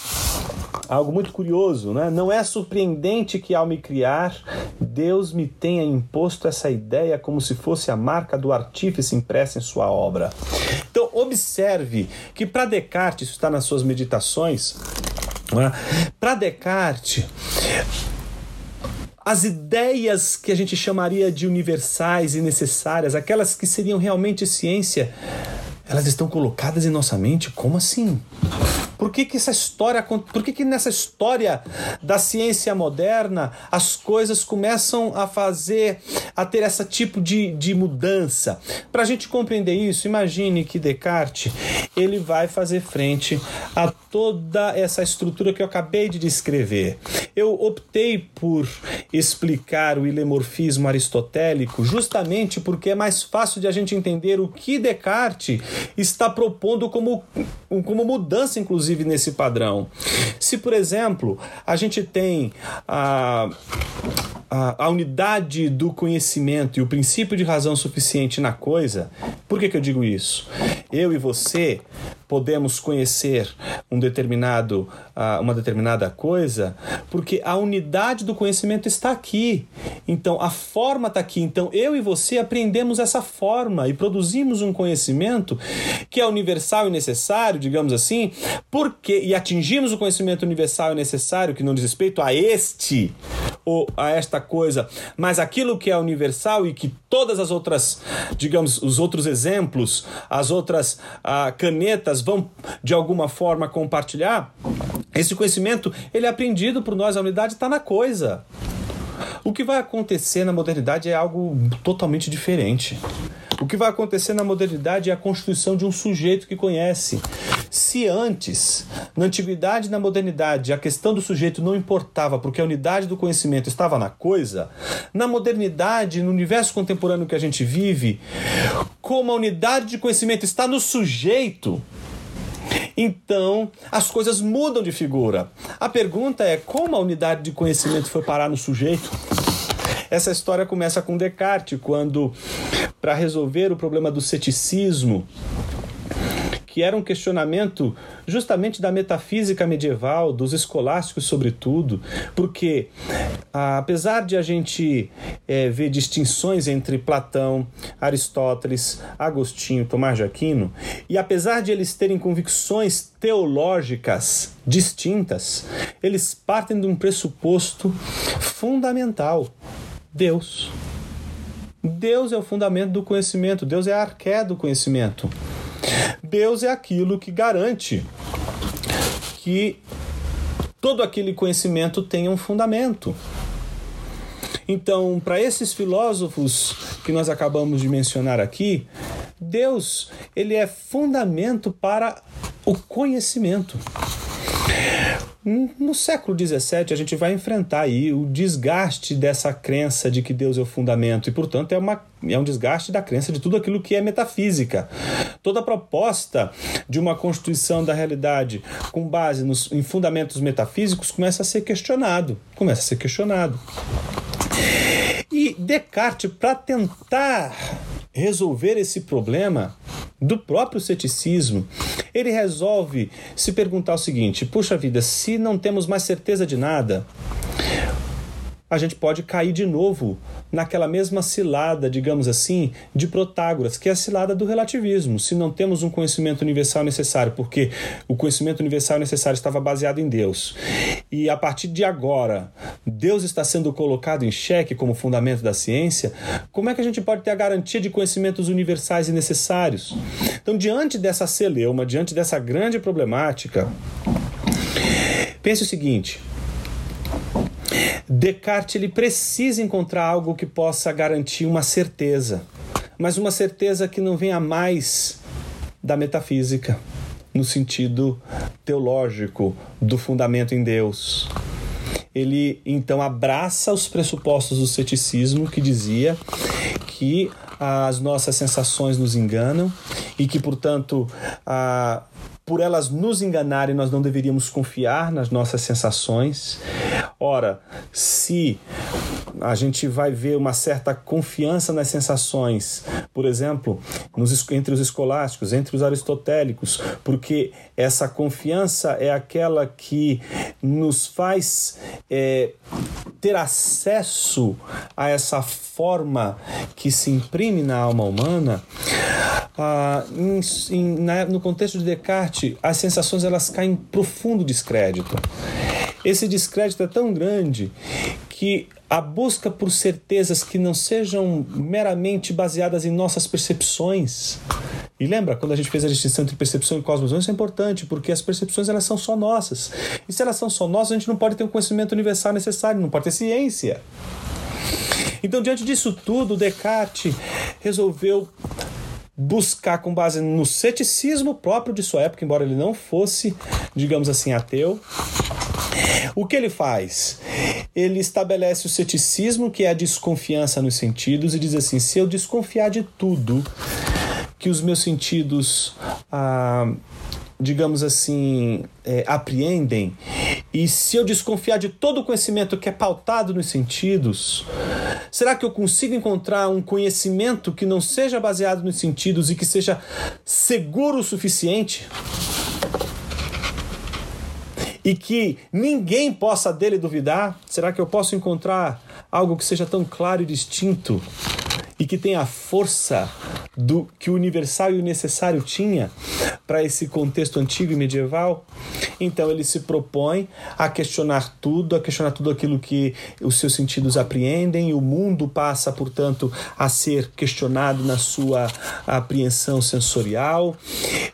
algo muito curioso, né? Não é surpreendente que ao me criar, Deus me tenha imposto essa ideia como se fosse a marca do artífice impressa em sua obra. Então, observe que para Descartes, isso está nas suas meditações, né? para Descartes, as ideias que a gente chamaria de universais e necessárias, aquelas que seriam realmente ciência, elas estão colocadas em nossa mente? Como assim? Por que, que essa história, por que, que nessa história da ciência moderna as coisas começam a fazer, a ter esse tipo de, de mudança? Para a gente compreender isso, imagine que Descartes ele vai fazer frente a toda essa estrutura que eu acabei de descrever. Eu optei por explicar o ilemorfismo aristotélico justamente porque é mais fácil de a gente entender o que Descartes está propondo como, como mudança, inclusive, nesse padrão. Se, por exemplo, a gente tem a, a, a, unidade do conhecimento e o princípio de razão suficiente na coisa, por que, que eu digo isso? Eu e você podemos conhecer um determinado, uh, uma determinada coisa, porque a unidade do conhecimento está aqui. Então, a forma está aqui. Então, eu e você aprendemos essa forma e produzimos um conhecimento que é universal e necessário, digamos assim, porque e atingimos o conhecimento universal e necessário que não diz respeito a este ou a esta coisa, mas aquilo que é universal e que todas as outras, digamos, os outros exemplos, as outras uh, canetas vão de alguma forma compartilhar, esse conhecimento ele é aprendido por nós, a unidade está na coisa. O que vai acontecer na modernidade é algo totalmente diferente. O que vai acontecer na modernidade é a constituição de um sujeito que conhece. Se antes, na antiguidade e na modernidade, a questão do sujeito não importava porque a unidade do conhecimento estava na coisa, na modernidade, no universo contemporâneo que a gente vive, como a unidade de conhecimento está no sujeito, então, as coisas mudam de figura. A pergunta é como a unidade de conhecimento foi parar no sujeito? Essa história começa com Descartes, quando, para resolver o problema do ceticismo, que era um questionamento justamente da metafísica medieval, dos escolásticos, sobretudo, porque apesar de a gente é, ver distinções entre Platão, Aristóteles, Agostinho, Tomás de Aquino, e apesar de eles terem convicções teológicas distintas, eles partem de um pressuposto fundamental: Deus. Deus é o fundamento do conhecimento, Deus é a arqué do conhecimento. Deus é aquilo que garante que todo aquele conhecimento tenha um fundamento. Então, para esses filósofos que nós acabamos de mencionar aqui, Deus, ele é fundamento para o conhecimento. No século XVII, a gente vai enfrentar aí o desgaste dessa crença de que Deus é o fundamento, e, portanto, é, uma, é um desgaste da crença de tudo aquilo que é metafísica. Toda proposta de uma constituição da realidade com base nos, em fundamentos metafísicos começa a ser questionado. Começa a ser questionado. E Descartes, para tentar resolver esse problema do próprio ceticismo, ele resolve se perguntar o seguinte: puxa vida, se não temos mais certeza de nada, a gente pode cair de novo naquela mesma cilada, digamos assim, de Protágoras, que é a cilada do relativismo. Se não temos um conhecimento universal necessário, porque o conhecimento universal necessário estava baseado em Deus, e a partir de agora Deus está sendo colocado em xeque como fundamento da ciência, como é que a gente pode ter a garantia de conhecimentos universais e necessários? Então, diante dessa celeuma, diante dessa grande problemática, Pense o seguinte: Descartes ele precisa encontrar algo que possa garantir uma certeza, mas uma certeza que não venha mais da metafísica, no sentido teológico do fundamento em Deus. Ele então abraça os pressupostos do ceticismo que dizia que as nossas sensações nos enganam e que, portanto, a, por elas nos enganarem, nós não deveríamos confiar nas nossas sensações. Ora, se a gente vai ver uma certa confiança nas sensações, por exemplo, nos, entre os escolásticos, entre os aristotélicos, porque essa confiança é aquela que nos faz é, ter acesso a essa forma que se imprime na alma humana. Ah, em, em, na, no contexto de Descartes, as sensações elas caem em profundo descrédito. Esse descrédito é tão grande que a busca por certezas que não sejam meramente baseadas em nossas percepções. E lembra quando a gente fez a distinção entre percepção e cosmovisão? Isso é importante, porque as percepções elas são só nossas. E se elas são só nossas, a gente não pode ter o conhecimento universal necessário, não pode ter ciência. Então, diante disso tudo, Descartes resolveu buscar com base no ceticismo próprio de sua época, embora ele não fosse, digamos assim, ateu, o que ele faz? Ele estabelece o ceticismo, que é a desconfiança nos sentidos, e diz assim: se eu desconfiar de tudo que os meus sentidos. Ah, digamos assim, é, apreendem, e se eu desconfiar de todo o conhecimento que é pautado nos sentidos, será que eu consigo encontrar um conhecimento que não seja baseado nos sentidos e que seja seguro o suficiente? e que ninguém possa dele duvidar? Será que eu posso encontrar algo que seja tão claro e distinto e que tenha a força do que o universal e o necessário tinha para esse contexto antigo e medieval. Então ele se propõe a questionar tudo, a questionar tudo aquilo que os seus sentidos apreendem, o mundo passa, portanto, a ser questionado na sua apreensão sensorial.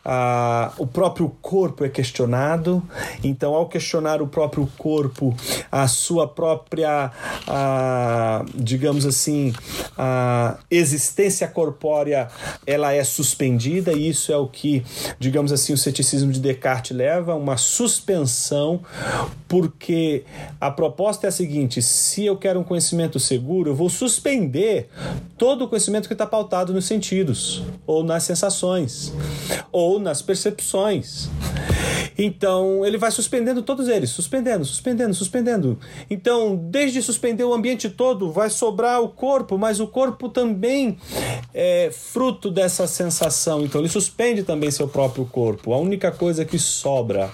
Ah, o próprio corpo é questionado, então, ao questionar o próprio corpo, a sua própria, ah, digamos assim, a existência corpórea ela é suspendida, e isso é o que, digamos assim, o ceticismo de Descartes leva, uma suspensão, porque a proposta é a seguinte: se eu quero um conhecimento seguro, eu vou suspender todo o conhecimento que está pautado nos sentidos, ou nas sensações, ou nas percepções. Então, ele vai suspendendo todos eles, suspendendo, suspendendo, suspendendo. Então, desde suspender o ambiente todo, vai sobrar o corpo, mas o corpo também é fruto dessa sensação. Então, ele suspende também seu próprio corpo. A única coisa que sobra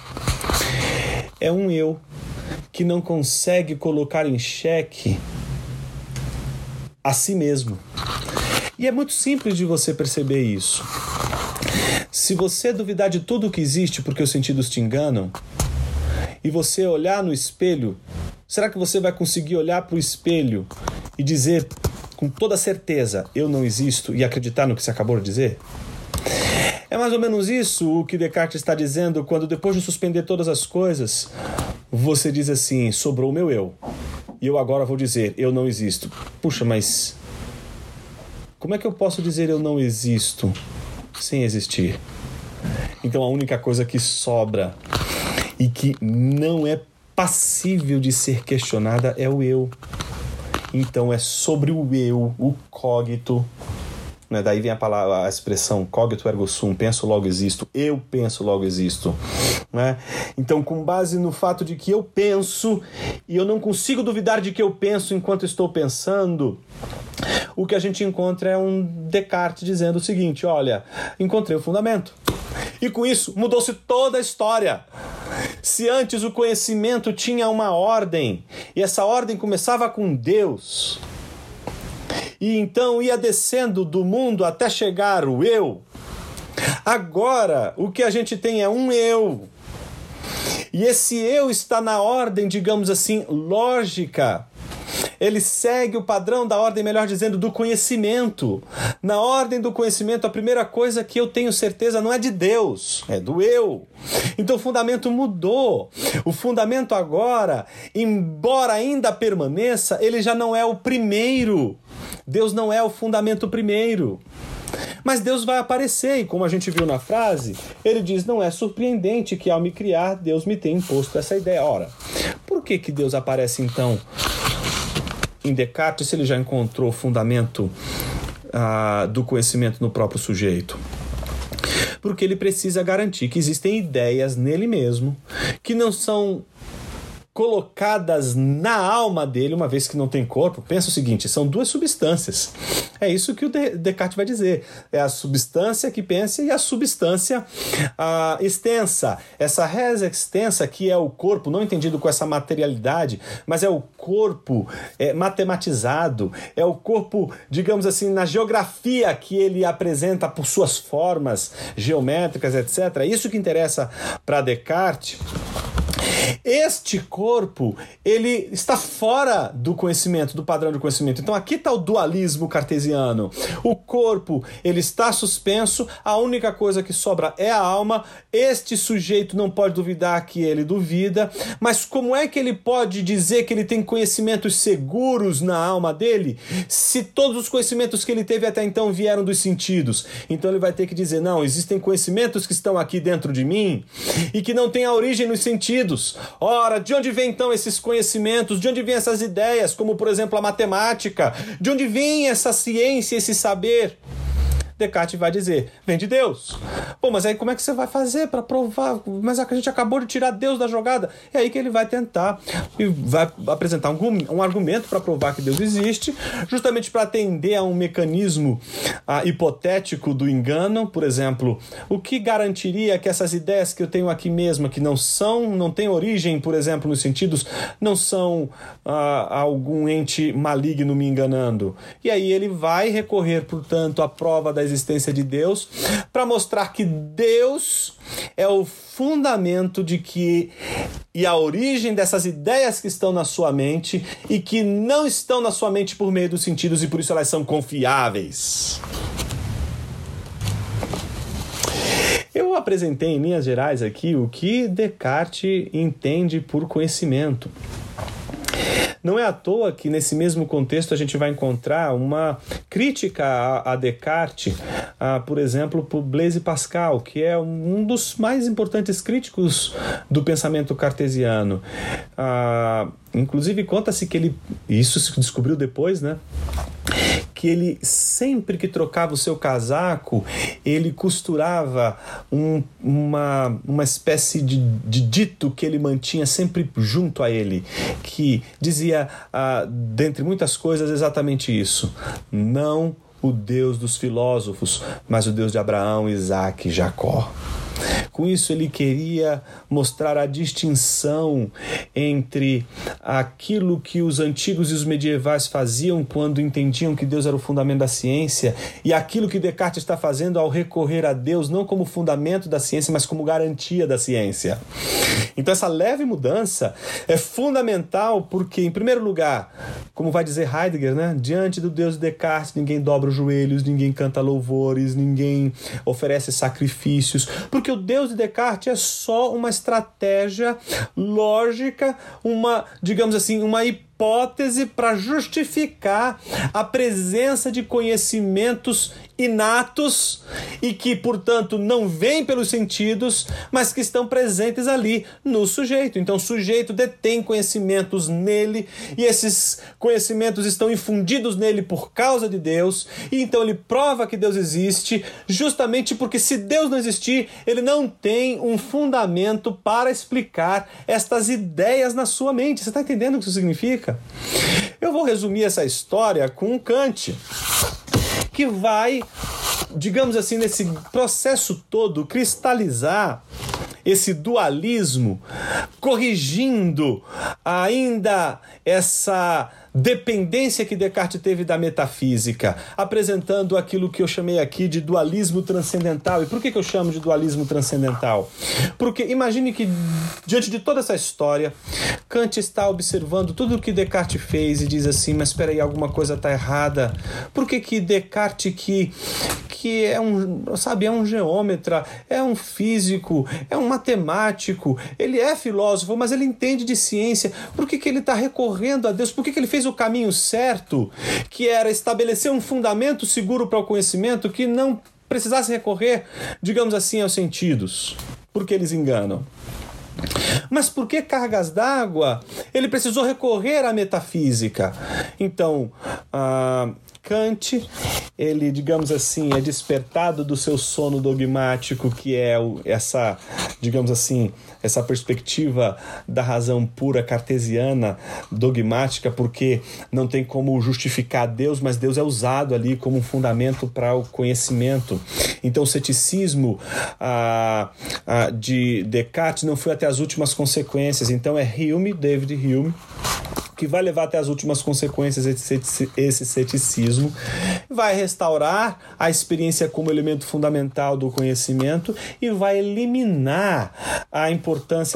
é um eu que não consegue colocar em xeque a si mesmo. E é muito simples de você perceber isso. Se você duvidar de tudo que existe porque os sentidos te enganam, e você olhar no espelho, será que você vai conseguir olhar para o espelho e dizer com toda certeza: eu não existo e acreditar no que você acabou de dizer? É mais ou menos isso o que Descartes está dizendo quando, depois de suspender todas as coisas, você diz assim: sobrou o meu eu. E eu agora vou dizer: eu não existo. Puxa, mas. Como é que eu posso dizer eu não existo sem existir? Então a única coisa que sobra e que não é passível de ser questionada é o eu. Então é sobre o eu, o cogito, né? Daí vem a palavra, a expressão cogito ergo sum, penso logo existo, eu penso logo existo. Né? Então, com base no fato de que eu penso e eu não consigo duvidar de que eu penso enquanto estou pensando, o que a gente encontra é um Descartes dizendo o seguinte: olha, encontrei o fundamento. E com isso mudou-se toda a história. Se antes o conhecimento tinha uma ordem, e essa ordem começava com Deus, e então ia descendo do mundo até chegar o eu. Agora, o que a gente tem é um eu. E esse eu está na ordem, digamos assim, lógica. Ele segue o padrão da ordem, melhor dizendo, do conhecimento. Na ordem do conhecimento, a primeira coisa que eu tenho certeza não é de Deus, é do eu. Então o fundamento mudou. O fundamento agora, embora ainda permaneça, ele já não é o primeiro. Deus não é o fundamento primeiro. Mas Deus vai aparecer, e como a gente viu na frase, ele diz: Não é surpreendente que ao me criar, Deus me tenha imposto essa ideia. Ora, por que, que Deus aparece então em Descartes se ele já encontrou o fundamento ah, do conhecimento no próprio sujeito? Porque ele precisa garantir que existem ideias nele mesmo que não são colocadas na alma dele, uma vez que não tem corpo, pensa o seguinte: são duas substâncias. É isso que o Descartes vai dizer. É a substância que pensa e a substância a extensa. Essa res extensa, que é o corpo, não entendido com essa materialidade, mas é o corpo é, matematizado, é o corpo, digamos assim, na geografia que ele apresenta por suas formas geométricas, etc. É isso que interessa para Descartes. Este corpo, ele está fora do conhecimento, do padrão de conhecimento. Então aqui está o dualismo cartesiano. O corpo, ele está suspenso, a única coisa que sobra é a alma. Este sujeito não pode duvidar que ele duvida, mas como é que ele pode dizer que ele tem conhecimentos seguros na alma dele, se todos os conhecimentos que ele teve até então vieram dos sentidos? Então ele vai ter que dizer: não, existem conhecimentos que estão aqui dentro de mim e que não têm a origem nos sentidos. Ora, de onde vem então esses conhecimentos? De onde vêm essas ideias, como por exemplo a matemática? De onde vem essa ciência, esse saber? Descartes vai dizer: vem de Deus. Pô, mas aí como é que você vai fazer para provar? Mas a gente acabou de tirar Deus da jogada. É aí que ele vai tentar e vai apresentar um, um argumento para provar que Deus existe, justamente para atender a um mecanismo hipotético do engano. Por exemplo, o que garantiria que essas ideias que eu tenho aqui mesmo, que não são, não têm origem, por exemplo, nos sentidos, não são algum ente maligno me enganando? E aí ele vai recorrer, portanto, à prova da existência de Deus, para mostrar que Deus é o fundamento de que e a origem dessas ideias que estão na sua mente e que não estão na sua mente por meio dos sentidos e por isso elas são confiáveis. Eu apresentei em linhas gerais aqui o que Descartes entende por conhecimento. Não é à toa que nesse mesmo contexto a gente vai encontrar uma crítica a, Descartes, a, por exemplo, por Blaise Pascal, que é um dos mais importantes críticos do pensamento cartesiano. Ah, inclusive conta-se que ele, isso se descobriu depois, né? Que ele sempre que trocava o seu casaco, ele costurava um, uma, uma espécie de, de dito que ele mantinha sempre junto a ele, que dizia, ah, dentre muitas coisas, exatamente isso: não o Deus dos filósofos, mas o Deus de Abraão, Isaac e Jacó. Com isso, ele queria mostrar a distinção entre aquilo que os antigos e os medievais faziam quando entendiam que Deus era o fundamento da ciência e aquilo que Descartes está fazendo ao recorrer a Deus não como fundamento da ciência, mas como garantia da ciência. Então, essa leve mudança é fundamental porque, em primeiro lugar, como vai dizer Heidegger, né? diante do Deus de Descartes, ninguém dobra os joelhos, ninguém canta louvores, ninguém oferece sacrifícios, porque o Deus de Descartes é só uma estratégia lógica, uma, digamos assim, uma hipótese hipótese para justificar a presença de conhecimentos inatos e que, portanto, não vêm pelos sentidos, mas que estão presentes ali no sujeito. Então, o sujeito detém conhecimentos nele e esses conhecimentos estão infundidos nele por causa de Deus, e então ele prova que Deus existe, justamente porque se Deus não existir, ele não tem um fundamento para explicar estas ideias na sua mente. Você está entendendo o que isso significa? Eu vou resumir essa história com Kant, que vai, digamos assim, nesse processo todo, cristalizar esse dualismo, corrigindo ainda essa dependência que Descartes teve da metafísica, apresentando aquilo que eu chamei aqui de dualismo transcendental. E por que, que eu chamo de dualismo transcendental? Porque imagine que, diante de toda essa história, Kant está observando tudo o que Descartes fez e diz assim: mas espera aí, alguma coisa está errada. Por que, que Descartes, que, que é um, sabe, é um geômetra, é um físico, é um matemático, ele é filósofo, mas ele entende de ciência, por que, que ele está recorrendo a Deus? Por que, que ele fez o caminho certo, que era estabelecer um fundamento seguro para o conhecimento que não precisasse recorrer, digamos assim, aos sentidos? Porque eles enganam. Mas por que cargas d'água? Ele precisou recorrer à metafísica. Então, ah, Ele, digamos assim, é despertado do seu sono dogmático, que é essa, digamos assim, essa perspectiva da razão pura cartesiana, dogmática, porque não tem como justificar Deus, mas Deus é usado ali como um fundamento para o conhecimento. Então, o ceticismo ah, ah, de Descartes não foi até as últimas consequências. Então, é Hume, David Hume, que vai levar até as últimas consequências esse ceticismo, vai restaurar a experiência como elemento fundamental do conhecimento e vai eliminar a importância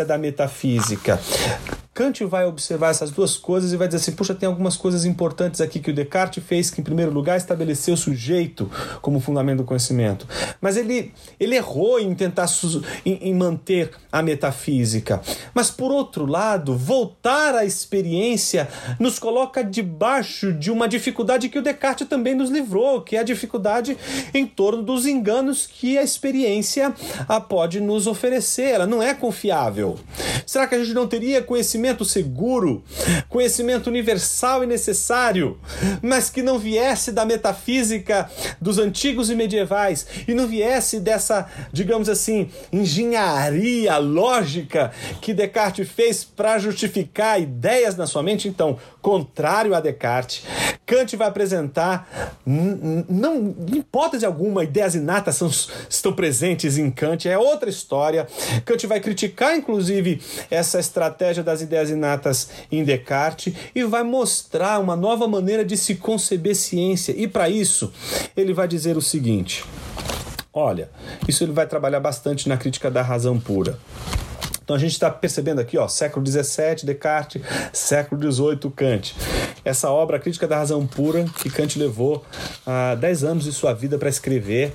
da metafísica. Kant vai observar essas duas coisas e vai dizer assim: puxa, tem algumas coisas importantes aqui que o Descartes fez, que em primeiro lugar estabeleceu o sujeito como fundamento do conhecimento. Mas ele, ele errou em tentar em, em manter a metafísica. Mas por outro lado, voltar à experiência nos coloca debaixo de uma dificuldade que o Descartes também nos livrou, que é a dificuldade em torno dos enganos que a experiência pode nos oferecer. Ela não é confiável. Será que a gente não teria conhecimento? Conhecimento seguro, conhecimento universal e necessário, mas que não viesse da metafísica dos antigos e medievais e não viesse dessa, digamos assim, engenharia lógica que Descartes fez para justificar ideias na sua mente. Então, contrário a Descartes, Kant vai apresentar, não, em hipótese alguma, ideias inatas são, estão presentes em Kant, é outra história. Kant vai criticar, inclusive, essa estratégia das ideias ideias inatas em Descartes e vai mostrar uma nova maneira de se conceber ciência. E para isso, ele vai dizer o seguinte: olha, isso ele vai trabalhar bastante na crítica da razão pura. Então a gente está percebendo aqui, ó, século XVII, Descartes, século XVIII, Kant. Essa obra, Crítica da Razão Pura, que Kant levou ah, 10 anos de sua vida para escrever,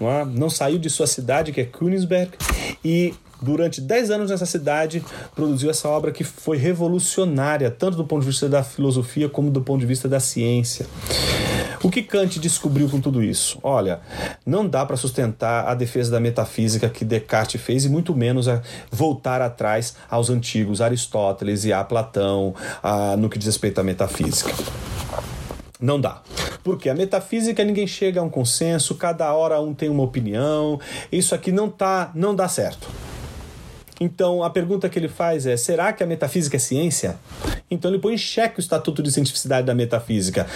não, é? não saiu de sua cidade, que é Königsberg, e durante 10 anos nessa cidade, produziu essa obra que foi revolucionária, tanto do ponto de vista da filosofia como do ponto de vista da ciência. O que Kant descobriu com tudo isso? Olha, não dá para sustentar a defesa da metafísica que Descartes fez e muito menos a voltar atrás aos antigos Aristóteles e a Platão a, no que diz respeito à metafísica. Não dá. Porque a metafísica ninguém chega a um consenso, cada hora um tem uma opinião. Isso aqui não tá, não dá certo. Então a pergunta que ele faz é: será que a metafísica é ciência? Então ele põe em xeque o estatuto de cientificidade da metafísica.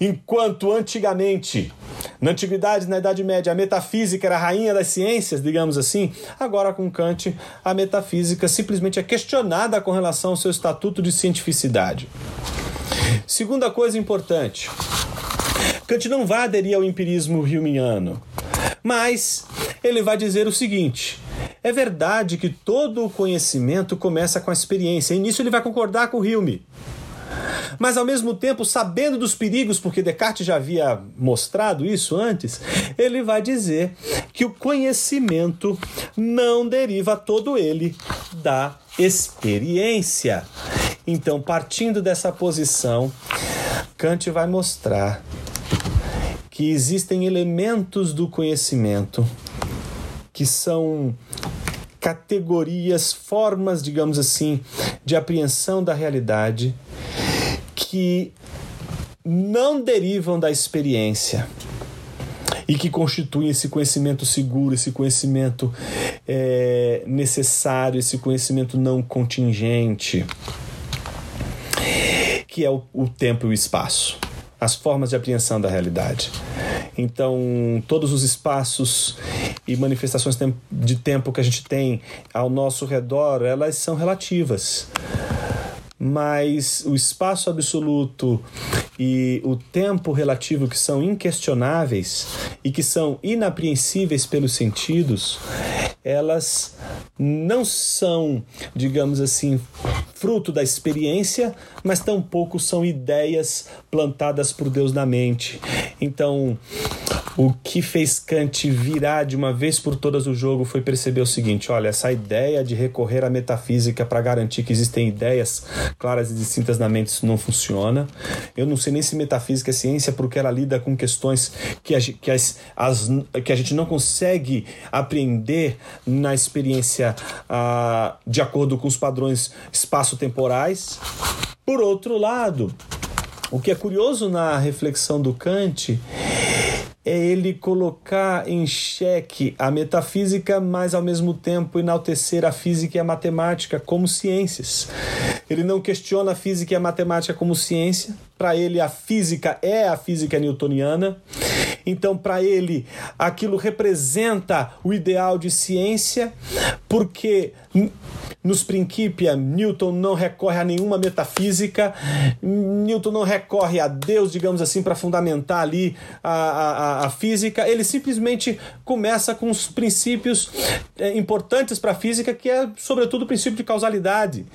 Enquanto antigamente, na antiguidade, na Idade Média, a metafísica era a rainha das ciências, digamos assim, agora com Kant, a metafísica simplesmente é questionada com relação ao seu estatuto de cientificidade. Segunda coisa importante. Kant não vai aderir ao empirismo humeano, mas ele vai dizer o seguinte: é verdade que todo o conhecimento começa com a experiência, e nisso ele vai concordar com Hume. Mas ao mesmo tempo, sabendo dos perigos, porque Descartes já havia mostrado isso antes, ele vai dizer que o conhecimento não deriva todo ele da experiência. Então, partindo dessa posição, Kant vai mostrar que existem elementos do conhecimento que são categorias, formas, digamos assim, de apreensão da realidade que não derivam da experiência e que constituem esse conhecimento seguro, esse conhecimento é, necessário, esse conhecimento não contingente, que é o, o tempo e o espaço, as formas de apreensão da realidade. Então, todos os espaços e manifestações de tempo que a gente tem ao nosso redor, elas são relativas. Mas o espaço absoluto e o tempo relativo que são inquestionáveis e que são inapreensíveis pelos sentidos, elas não são, digamos assim, fruto da experiência, mas tampouco são ideias plantadas por Deus na mente. Então, o que fez Kant virar de uma vez por todas o jogo foi perceber o seguinte: olha, essa ideia de recorrer à metafísica para garantir que existem ideias claras e distintas na mente isso não funciona. Eu não sei nem se metafísica é ciência, porque ela lida com questões que a, que as, as, que a gente não consegue apreender na experiência ah, de acordo com os padrões espaço-temporais. Por outro lado, o que é curioso na reflexão do Kant é ele colocar em xeque a metafísica, mas ao mesmo tempo enaltecer a física e a matemática como ciências. Ele não questiona a física e a matemática como ciência. Para ele, a física é a física newtoniana. Então, para ele, aquilo representa o ideal de ciência, porque nos Principia, Newton não recorre a nenhuma metafísica, Newton não recorre a Deus, digamos assim, para fundamentar ali a, a, a, física. Ele simplesmente começa com os princípios é, importantes para a física, que é, sobretudo, o princípio de causalidade.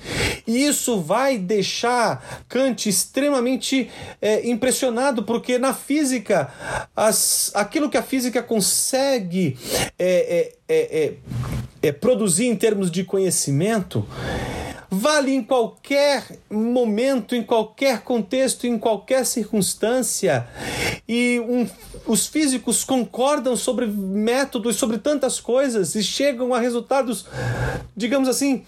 E isso vai deixar Kant extremamente é, impressionado, porque na física, as, aquilo que a física consegue é, é, é, produzir em termos de conhecimento vale em qualquer momento, em qualquer contexto, em qualquer circunstância. E um, os físicos concordam sobre métodos, sobre tantas coisas e chegam a resultados, digamos assim,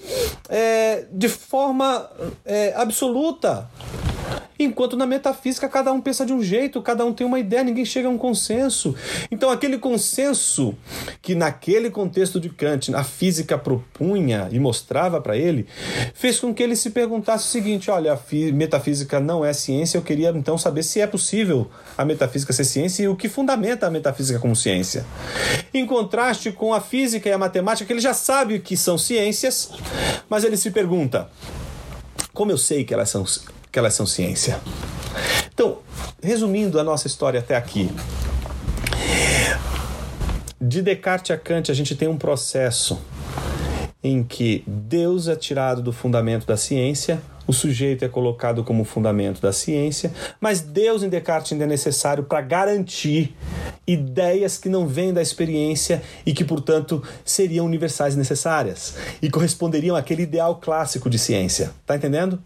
é, de forma é, absoluta. Enquanto na metafísica cada um pensa de um jeito, cada um tem uma ideia, ninguém chega a um consenso. Então aquele consenso que naquele contexto de Kant a física propunha e mostrava para ele, fez com que ele se perguntasse o seguinte: olha, a metafísica não é ciência, eu queria então saber se é possível a metafísica ser ciência e o que fundamenta a metafísica como ciência. Em contraste com a física e a matemática, que ele já sabe que são ciências, mas ele se pergunta: como eu sei que elas são que elas são ciência. Então, resumindo a nossa história até aqui, de Descartes a Kant a gente tem um processo em que Deus é tirado do fundamento da ciência, o sujeito é colocado como fundamento da ciência, mas Deus em Descartes ainda é necessário para garantir ideias que não vêm da experiência e que, portanto, seriam universais necessárias e corresponderiam àquele ideal clássico de ciência. Tá entendendo?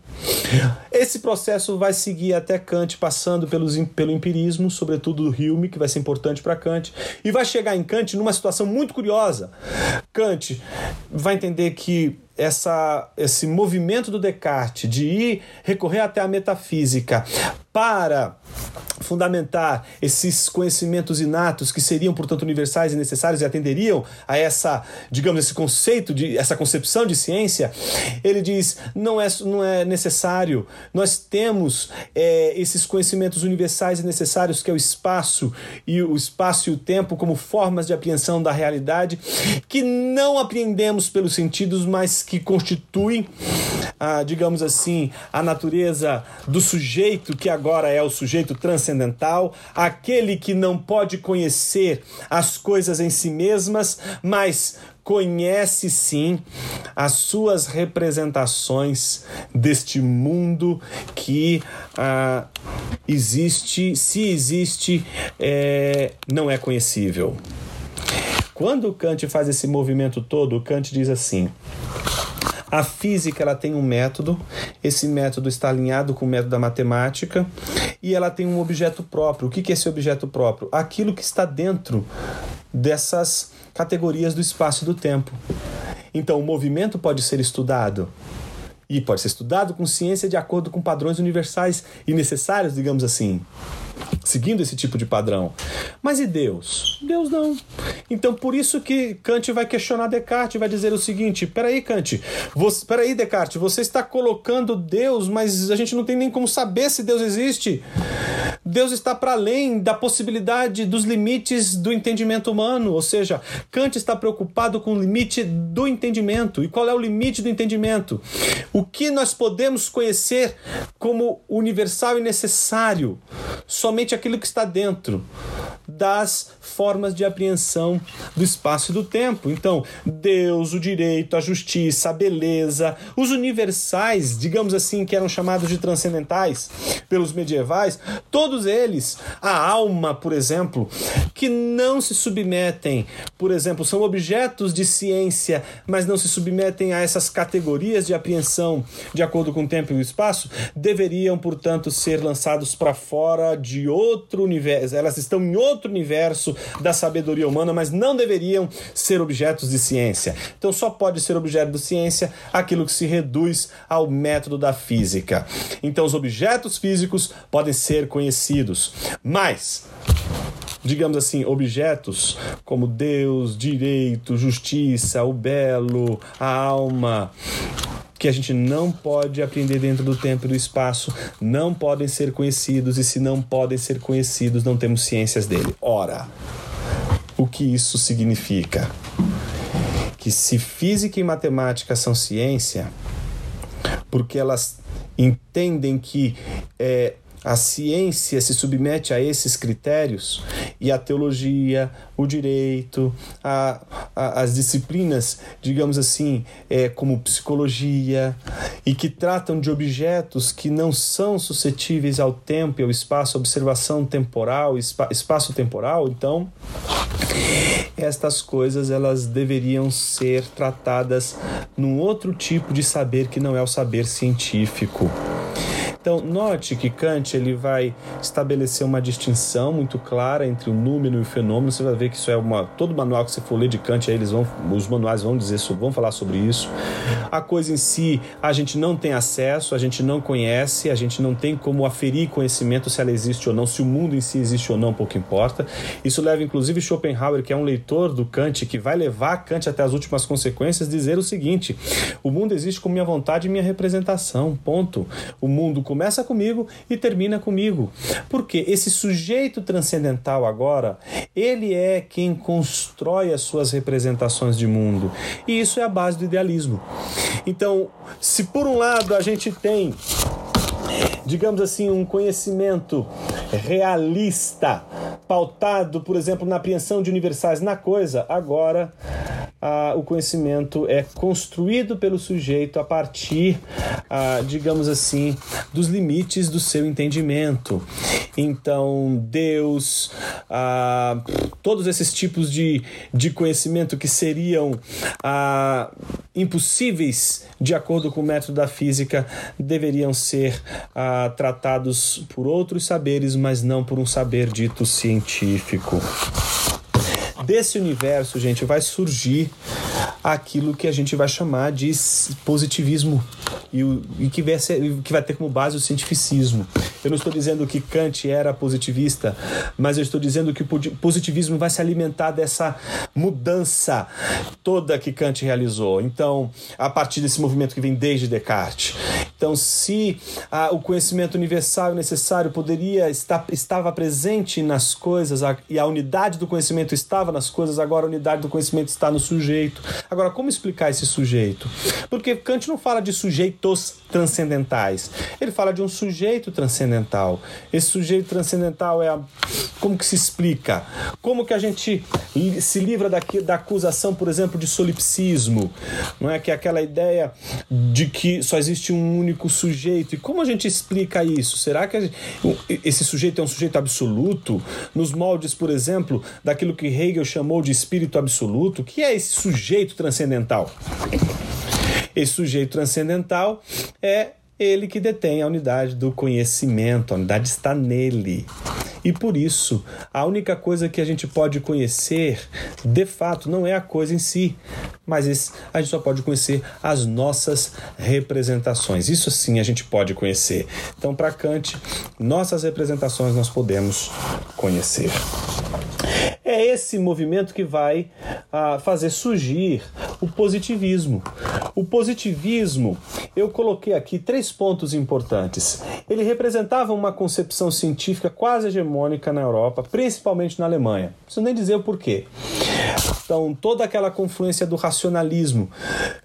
Esse processo vai seguir até Kant, passando pelos, pelo empirismo, sobretudo do Hume, que vai ser importante para Kant, e vai chegar em Kant numa situação muito curiosa. Kant vai entender que essa, esse movimento do Descartes de ir recorrer até a metafísica para fundamentar esses conhecimentos inatos que seriam, portanto, universais e necessários e atenderiam a essa, digamos, esse conceito de essa concepção de ciência, ele diz não é não é necessário. Nós temos é, esses conhecimentos universais e necessários que é o espaço e o espaço e o tempo como formas de apreensão da realidade que não apreendemos pelos sentidos, mas que constituem, ah, digamos assim, a natureza do sujeito que agora é o sujeito transcendental, aquele que não pode conhecer as coisas em si mesmas, mas conhece sim as suas representações deste mundo que ah, existe, se existe, é, não é conhecível. Quando Kant faz esse movimento todo, Kant diz assim: a física ela tem um método, esse método está alinhado com o método da matemática e ela tem um objeto próprio. O que é esse objeto próprio? Aquilo que está dentro dessas categorias do espaço e do tempo. Então, o movimento pode ser estudado e pode ser estudado com ciência de acordo com padrões universais e necessários, digamos assim seguindo esse tipo de padrão. Mas e Deus? Deus não. Então por isso que Kant vai questionar Descartes, vai dizer o seguinte: peraí, Kant, peraí, Descartes, você está colocando Deus, mas a gente não tem nem como saber se Deus existe. Deus está para além da possibilidade dos limites do entendimento humano, ou seja, Kant está preocupado com o limite do entendimento. E qual é o limite do entendimento? O que nós podemos conhecer como universal e necessário? Somente aquilo que está dentro das formas de apreensão do espaço e do tempo. Então, Deus, o direito, a justiça, a beleza, os universais, digamos assim, que eram chamados de transcendentais pelos medievais, todos eles, a alma, por exemplo, que não se submetem, por exemplo, são objetos de ciência, mas não se submetem a essas categorias de apreensão de acordo com o tempo e o espaço, deveriam, portanto, ser lançados para fora de outro universo. Elas estão em outro universo da sabedoria humana, mas não deveriam ser objetos de ciência. Então só pode ser objeto de ciência aquilo que se reduz ao método da física. Então os objetos físicos podem ser conhecidos, mas digamos assim, objetos como Deus, direito, justiça, o belo, a alma, que a gente não pode aprender dentro do tempo e do espaço, não podem ser conhecidos, e se não podem ser conhecidos, não temos ciências dele. Ora, o que isso significa? Que se física e matemática são ciência, porque elas entendem que é, a ciência se submete a esses critérios e a teologia, o direito, a, a, as disciplinas, digamos assim, é, como psicologia, e que tratam de objetos que não são suscetíveis ao tempo e ao espaço, observação temporal, espa, espaço-temporal, então estas coisas elas deveriam ser tratadas num outro tipo de saber que não é o saber científico. Então, note que Kant ele vai estabelecer uma distinção muito clara entre o número e o fenômeno. Você vai ver que isso é uma todo manual que você for ler de Kant, aí eles vão os manuais vão dizer, vão falar sobre isso. A coisa em si, a gente não tem acesso, a gente não conhece, a gente não tem como aferir conhecimento se ela existe ou não, se o mundo em si existe ou não, pouco importa. Isso leva inclusive Schopenhauer, que é um leitor do Kant, que vai levar Kant até as últimas consequências, dizer o seguinte: o mundo existe com minha vontade e minha representação. Ponto. O mundo começa comigo e termina comigo. Porque esse sujeito transcendental agora, ele é quem constrói as suas representações de mundo. E isso é a base do idealismo. Então, se por um lado a gente tem digamos assim, um conhecimento realista, pautado, por exemplo, na apreensão de universais na coisa, agora ah, o conhecimento é construído pelo sujeito a partir, ah, digamos assim, dos limites do seu entendimento. Então, Deus, ah, todos esses tipos de, de conhecimento que seriam impossíveis de acordo com o método da física deveriam ser ah, tratados por outros saberes, mas não por um saber dito científico desse universo, gente, vai surgir aquilo que a gente vai chamar de positivismo e, e que, vai ser, que vai ter como base o cientificismo. Eu não estou dizendo que Kant era positivista, mas eu estou dizendo que o positivismo vai se alimentar dessa mudança toda que Kant realizou. Então, a partir desse movimento que vem desde Descartes. Então, se ah, o conhecimento universal necessário poderia estar estava presente nas coisas a, e a unidade do conhecimento estava nas coisas, agora a unidade do conhecimento está no sujeito. Agora, como explicar esse sujeito? Porque Kant não fala de sujeitos transcendentais. Ele fala de um sujeito transcendental. Esse sujeito transcendental é a... como que se explica? Como que a gente se livra daqui, da acusação, por exemplo, de solipsismo, não é que é aquela ideia de que só existe um único sujeito. E como a gente explica isso? Será que gente... esse sujeito é um sujeito absoluto nos moldes, por exemplo, daquilo que Hegel chamou de espírito absoluto? Que é esse sujeito transcendental? Esse sujeito transcendental é ele que detém a unidade do conhecimento, a unidade está nele. E por isso, a única coisa que a gente pode conhecer, de fato, não é a coisa em si, mas a gente só pode conhecer as nossas representações. Isso sim a gente pode conhecer. Então, para Kant, nossas representações nós podemos conhecer. É esse movimento que vai ah, fazer surgir o positivismo. O positivismo eu coloquei aqui três pontos importantes. Ele representava uma concepção científica quase hegemônica na Europa, principalmente na Alemanha. Não preciso nem dizer o porquê. Então, toda aquela confluência do racionalismo,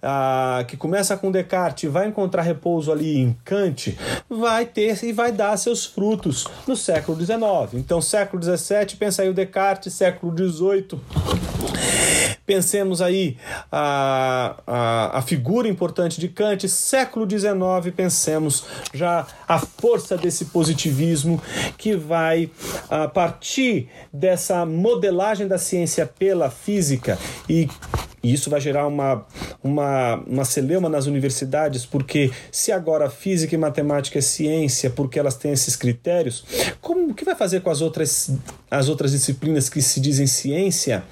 ah, que começa com Descartes vai encontrar repouso ali em Kant, vai ter e vai dar seus frutos no século XIX. Então, século XVII, pensa aí o Descartes, século XVIII. Pensemos aí a, a, a, figura importante de Kant, século XIX, pensemos já a força desse positivismo que vai a partir dessa modelagem da ciência pela física. E e isso vai gerar uma, uma, uma celeuma nas universidades, porque se agora física e matemática é ciência, porque elas têm esses critérios, como que vai fazer com as outras, as outras disciplinas que se dizem ciência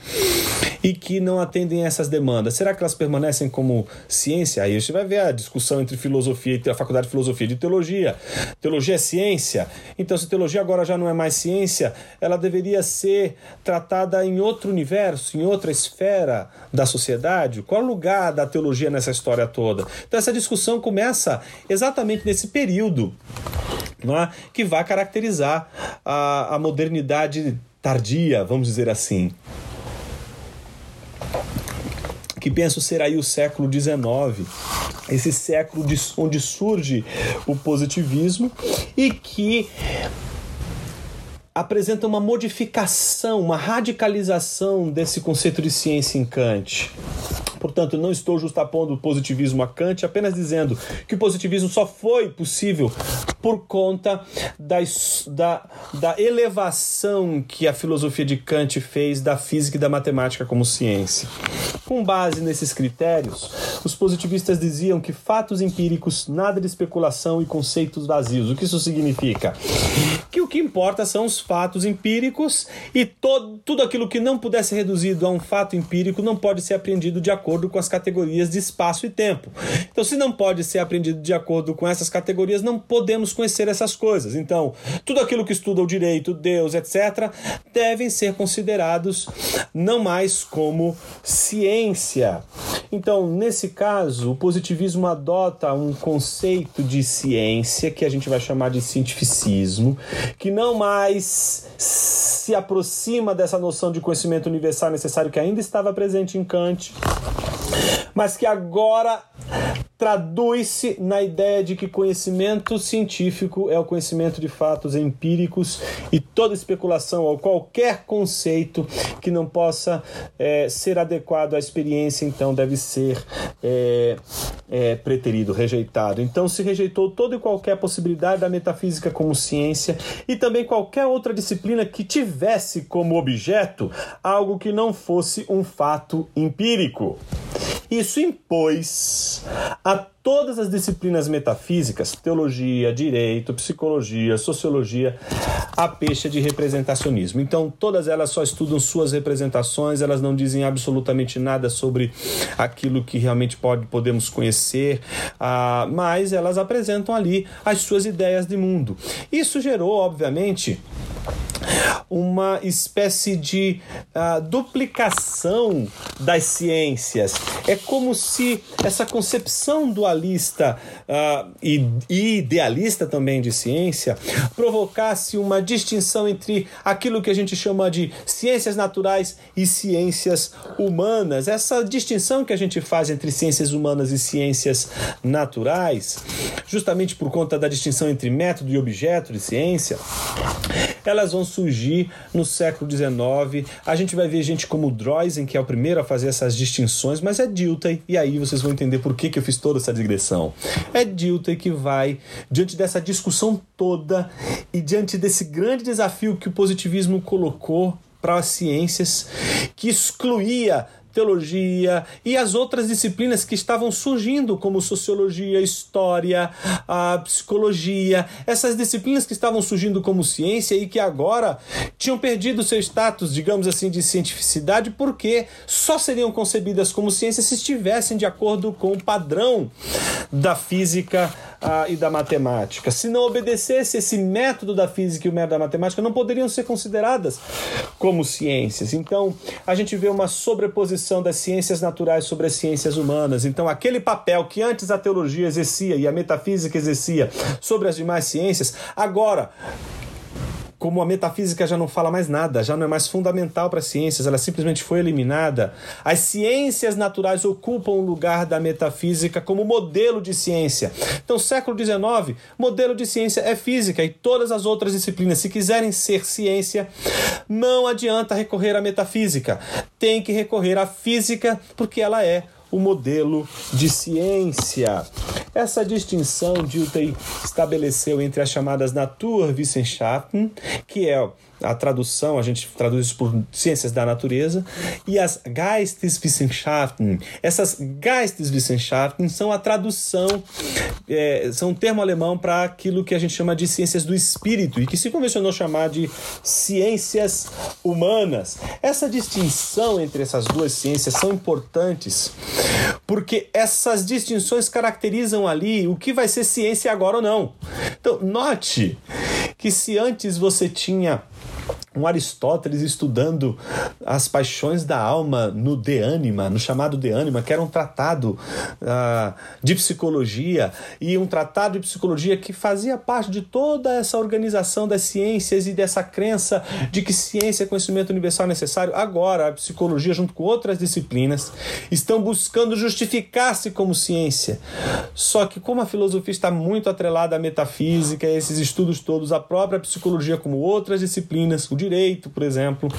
e que não atendem a essas demandas? Será que elas permanecem como ciência? Aí você vai ver a discussão entre filosofia e a faculdade de filosofia de teologia. Teologia é ciência, então se teologia agora já não é mais ciência, ela deveria ser tratada em outro universo, em outra esfera da sociedade? Qual o lugar da teologia nessa história toda? Então, essa discussão começa exatamente nesse período é? que vai caracterizar a, a modernidade tardia, vamos dizer assim. Que penso ser aí o século XIX, esse século de, onde surge o positivismo e que apresenta uma modificação, uma radicalização desse conceito de ciência em Kant. Portanto, não estou justapondo o positivismo a Kant, apenas dizendo que o positivismo só foi possível por conta da, da, da elevação que a filosofia de Kant fez da física e da matemática como ciência. Com base nesses critérios, os positivistas diziam que fatos empíricos, nada de especulação e conceitos vazios. O que isso significa? Que o que importa são os fatos empíricos e todo, tudo aquilo que não puder ser reduzido a um fato empírico não pode ser apreendido de acordo com as categorias de espaço e tempo. Então, se não pode ser aprendido de acordo com essas categorias, não podemos conhecer essas coisas. Então, tudo aquilo que estuda o direito, Deus, etc., devem ser considerados não mais como ciência. Então, nesse caso, o positivismo adota um conceito de ciência que a gente vai chamar de cientificismo, que não mais se aproxima dessa noção de conhecimento universal necessário que ainda estava presente em Kant, mas que agora traduz-se na ideia de que conhecimento científico é o conhecimento de fatos empíricos e toda especulação ou qualquer conceito que não possa é, ser adequado à experiência, então deve ser é, é, preterido, rejeitado. Então se rejeitou toda e qualquer possibilidade da metafísica como ciência e também qualquer outra disciplina que tivesse como objeto algo que não fosse um fato empírico. Isso impôs todas as disciplinas metafísicas, teologia, direito, psicologia, sociologia, a peixe de representacionismo. Então, todas elas só estudam suas representações, elas não dizem absolutamente nada sobre aquilo que realmente pode, podemos conhecer, ah, mas elas apresentam ali as suas ideias de mundo. Isso gerou, obviamente, uma espécie de uh, duplicação das ciências. É como se essa concepção dualista uh, e, e idealista também de ciência provocasse uma distinção entre aquilo que a gente chama de ciências naturais e ciências humanas. Essa distinção que a gente faz entre ciências humanas e ciências naturais, justamente por conta da distinção entre método e objeto de ciência, elas vão surgir no século XIX. A gente vai ver gente como Droysen, que é o primeiro a fazer essas distinções, mas é Dilthey, e aí vocês vão entender por que, que eu fiz toda essa digressão. É Dilthey que vai, diante dessa discussão toda e diante desse grande desafio que o positivismo colocou para as ciências, que excluía teologia e as outras disciplinas que estavam surgindo, como sociologia, história, a psicologia, essas disciplinas que estavam surgindo como ciência e que agora tinham perdido seu status, digamos assim, de cientificidade, porque só seriam concebidas como ciência se estivessem de acordo com o padrão da física e da matemática. Se não obedecesse esse método da física e o método da matemática, não poderiam ser consideradas como ciências. Então, a gente vê uma sobreposição das ciências naturais sobre as ciências humanas. Então, aquele papel que antes a teologia exercia e a metafísica exercia sobre as demais ciências, agora como a metafísica já não fala mais nada, já não é mais fundamental para as ciências, ela simplesmente foi eliminada, as ciências naturais ocupam o lugar da metafísica como modelo de ciência. Então, século XIX, modelo de ciência é física e todas as outras disciplinas, se quiserem ser ciência, não adianta recorrer à metafísica, tem que recorrer à física porque ela é o modelo de ciência. Essa distinção Dilthey estabeleceu entre as chamadas Naturwissenschaften, que é a tradução, a gente traduz isso por ciências da natureza, e as Geisteswissenschaften. Essas Geisteswissenschaften são a tradução, é, são um termo alemão para aquilo que a gente chama de ciências do espírito e que se convencionou chamar de ciências humanas. Essa distinção entre essas duas ciências são importantes porque essas distinções caracterizam ali o que vai ser ciência agora ou não. Então, note que se antes você tinha um Aristóteles estudando as paixões da alma no De Anima, no chamado De Anima, que era um tratado uh, de psicologia e um tratado de psicologia que fazia parte de toda essa organização das ciências e dessa crença de que ciência é conhecimento universal necessário. Agora, a psicologia, junto com outras disciplinas, estão buscando justificar-se como ciência. Só que, como a filosofia está muito atrelada à metafísica, esses estudos todos, a própria psicologia, como outras disciplinas, o direito, por exemplo,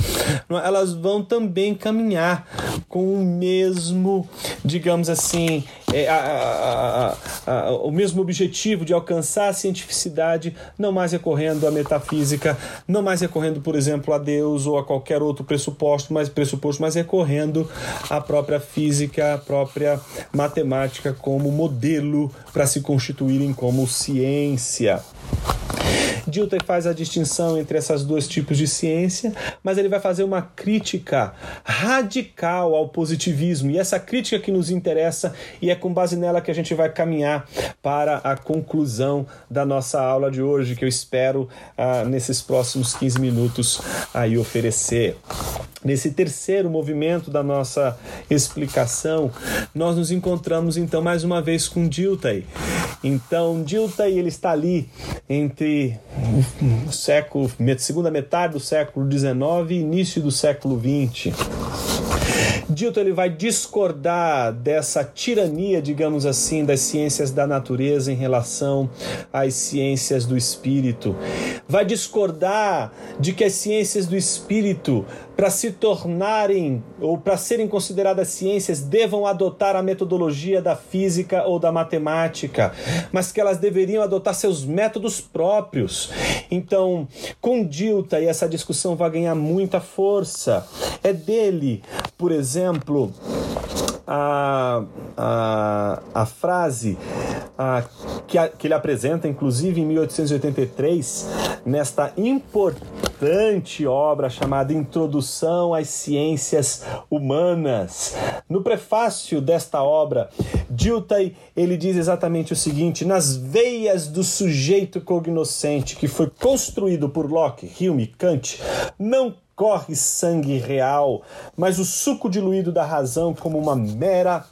elas vão também caminhar com o mesmo, digamos assim, é, a, a, a, o mesmo objetivo de alcançar a cientificidade, não mais recorrendo à metafísica, não mais recorrendo, por exemplo, a Deus ou a qualquer outro pressuposto, mas pressuposto, mas recorrendo à própria física, à própria matemática como modelo para se constituírem como ciência. Dilthey faz a distinção entre esses dois tipos de ciência, mas ele vai fazer uma crítica radical ao positivismo. E essa crítica que nos interessa, e é com base nela que a gente vai caminhar para a conclusão da nossa aula de hoje, que eu espero ah, nesses próximos 15 minutos aí oferecer. Nesse terceiro movimento da nossa explicação, nós nos encontramos então mais uma vez com Dilthey. Então, Dilthey ele está ali entre o século, segunda metade do século XIX e início do século XX. Dilton ele vai discordar dessa tirania, digamos assim, das ciências da natureza em relação às ciências do espírito. Vai discordar de que as ciências do espírito, para se tornarem ou para serem consideradas ciências, devam adotar a metodologia da física ou da matemática, mas que elas deveriam adotar seus métodos próprios. Então, com Dilta, e essa discussão vai ganhar muita força, é dele, por exemplo, a, a, a frase a, que, a, que ele apresenta, inclusive em 1883, nesta importante obra chamada Introdução às Ciências Humanas. No prefácio desta obra, Dilthey ele diz exatamente o seguinte: nas veias do sujeito cognoscente que foi construído por Locke, Hume, Kant, não corre sangue real, mas o suco diluído da razão como uma mera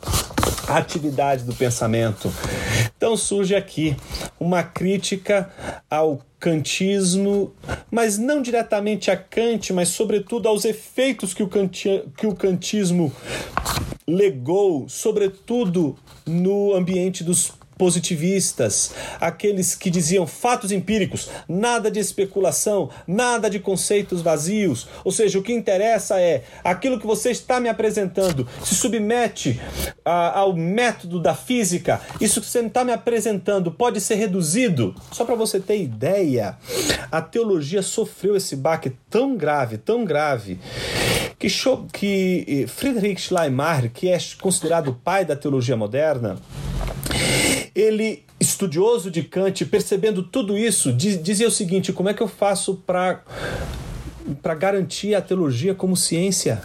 atividade do pensamento. Então surge aqui uma crítica ao kantismo, mas não diretamente a Kant, mas sobretudo aos efeitos que o, kanti, que o kantismo legou, sobretudo no ambiente dos positivistas, aqueles que diziam fatos empíricos, nada de especulação, nada de conceitos vazios. Ou seja, o que interessa é aquilo que você está me apresentando se submete a, ao método da física. Isso que você está me apresentando pode ser reduzido. Só para você ter ideia, a teologia sofreu esse baque tão grave, tão grave, que, que eh, Friedrich Schleiermacher, que é considerado o pai da teologia moderna, ele, estudioso de Kant, percebendo tudo isso, dizia o seguinte: como é que eu faço para garantir a teologia como ciência?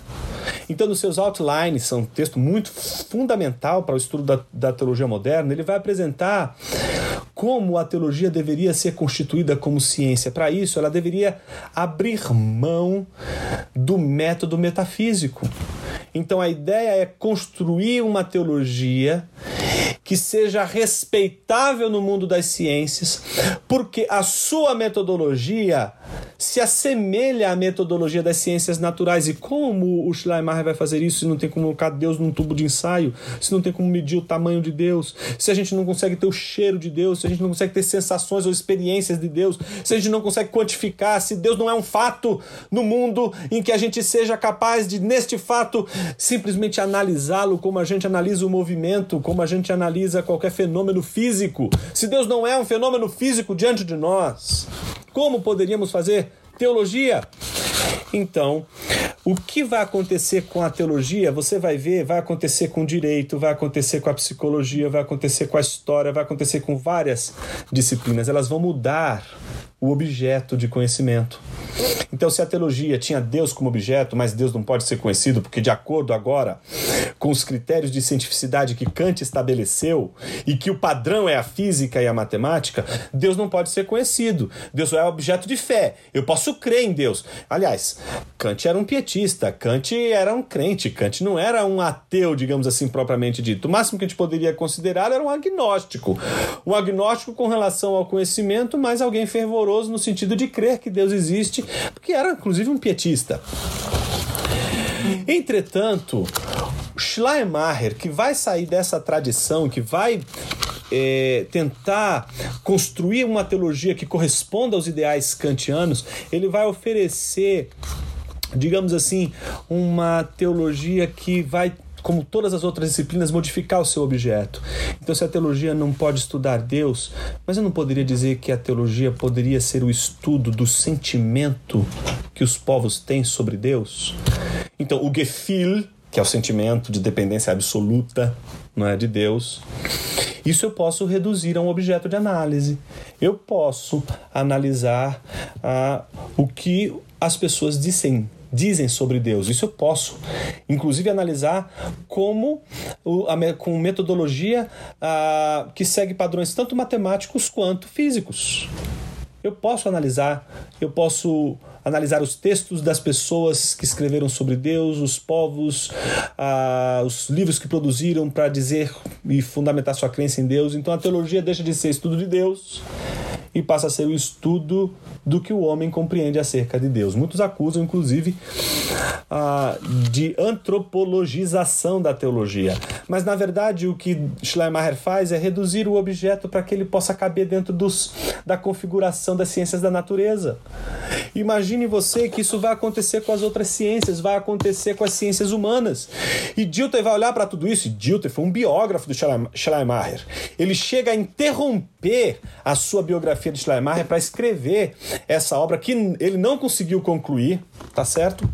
Então, nos seus outlines, são um texto muito fundamental para o estudo da, da teologia moderna, ele vai apresentar como a teologia deveria ser constituída como ciência. Para isso, ela deveria abrir mão do método metafísico. Então a ideia é construir uma teologia que seja respeitável no mundo das ciências, porque a sua metodologia se assemelha à metodologia das ciências naturais. E como o Schleiermacher vai fazer isso se não tem como colocar Deus num tubo de ensaio, se não tem como medir o tamanho de Deus, se a gente não consegue ter o cheiro de Deus, se a gente não consegue ter sensações ou experiências de Deus, se a gente não consegue quantificar, se Deus não é um fato no mundo em que a gente seja capaz de, neste fato, simplesmente analisá-lo como a gente analisa o movimento, como a gente analisa qualquer fenômeno físico. Se Deus não é um fenômeno físico diante de nós, como poderíamos fazer teologia? Então, o que vai acontecer com a teologia, você vai ver, vai acontecer com o direito, vai acontecer com a psicologia, vai acontecer com a história, vai acontecer com várias disciplinas. Elas vão mudar o objeto de conhecimento. Então, se a teologia tinha Deus como objeto, mas Deus não pode ser conhecido, porque, de acordo agora com os critérios de cientificidade que Kant estabeleceu e que o padrão é a física e a matemática, Deus não pode ser conhecido. Deus é objeto de fé. Eu posso crer em Deus. Aliás, Kant era um pietista, Kant era um crente, Kant não era um ateu, digamos assim, propriamente dito. O máximo que a gente poderia considerar era um agnóstico. Um agnóstico com relação ao conhecimento, mas alguém fervoroso no sentido de crer que Deus existe, porque era inclusive um pietista. Entretanto, Schleiermacher, que vai sair dessa tradição, que vai é, tentar construir uma teologia que corresponda aos ideais kantianos, ele vai oferecer, digamos assim, uma teologia que vai como todas as outras disciplinas, modificar o seu objeto. Então, se a teologia não pode estudar Deus, mas eu não poderia dizer que a teologia poderia ser o estudo do sentimento que os povos têm sobre Deus? Então, o Gefühl, que é o sentimento de dependência absoluta não é, de Deus, isso eu posso reduzir a um objeto de análise. Eu posso analisar ah, o que as pessoas dizem dizem sobre Deus. Isso eu posso, inclusive, analisar como com metodologia a, que segue padrões tanto matemáticos quanto físicos. Eu posso analisar, eu posso analisar os textos das pessoas que escreveram sobre Deus, os povos, os livros que produziram para dizer e fundamentar sua crença em Deus. Então a teologia deixa de ser estudo de Deus e passa a ser o estudo do que o homem compreende acerca de Deus. Muitos acusam, inclusive, de antropologização da teologia. Mas, na verdade, o que Schleiermacher faz é reduzir o objeto para que ele possa caber dentro dos, da configuração das ciências da natureza. Imagine você que isso vai acontecer com as outras ciências, vai acontecer com as ciências humanas. E Dilthey vai olhar para tudo isso. E Dilthey foi um biógrafo do Schleiermacher. Ele chega a interromper a sua biografia de Schleiermacher para escrever essa obra que ele não conseguiu concluir, tá certo?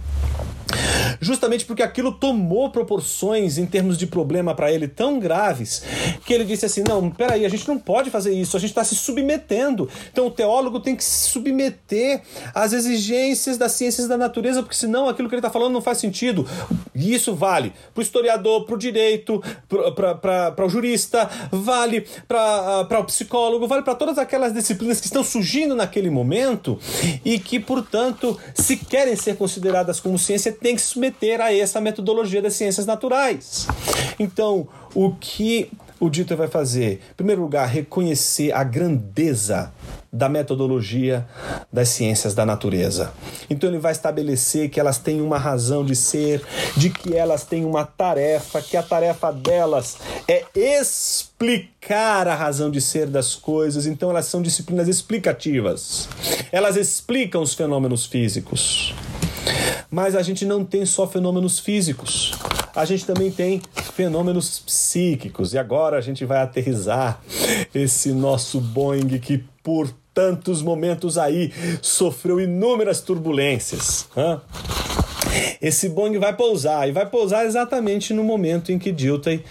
Justamente porque aquilo tomou proporções em termos de problema para ele tão graves que ele disse assim: não, peraí, a gente não pode fazer isso, a gente está se submetendo. Então o teólogo tem que se submeter às exigências das ciências da natureza, porque senão aquilo que ele está falando não faz sentido. E isso vale para o historiador, para o direito, para o jurista, vale para o psicólogo, vale para todas aquelas disciplinas que estão surgindo naquele momento e que, portanto, se querem ser consideradas como ciência, tem que se submeter a essa metodologia das ciências naturais. Então, o que o Dieter vai fazer? Em primeiro lugar, reconhecer a grandeza da metodologia das ciências da natureza. Então ele vai estabelecer que elas têm uma razão de ser, de que elas têm uma tarefa, que a tarefa delas é explicar a razão de ser das coisas. Então elas são disciplinas explicativas. Elas explicam os fenômenos físicos. Mas a gente não tem só fenômenos físicos, a gente também tem fenômenos psíquicos. E agora a gente vai aterrizar esse nosso Boeing que por tantos momentos aí sofreu inúmeras turbulências. Hã? Esse Boeing vai pousar e vai pousar exatamente no momento em que Dilthey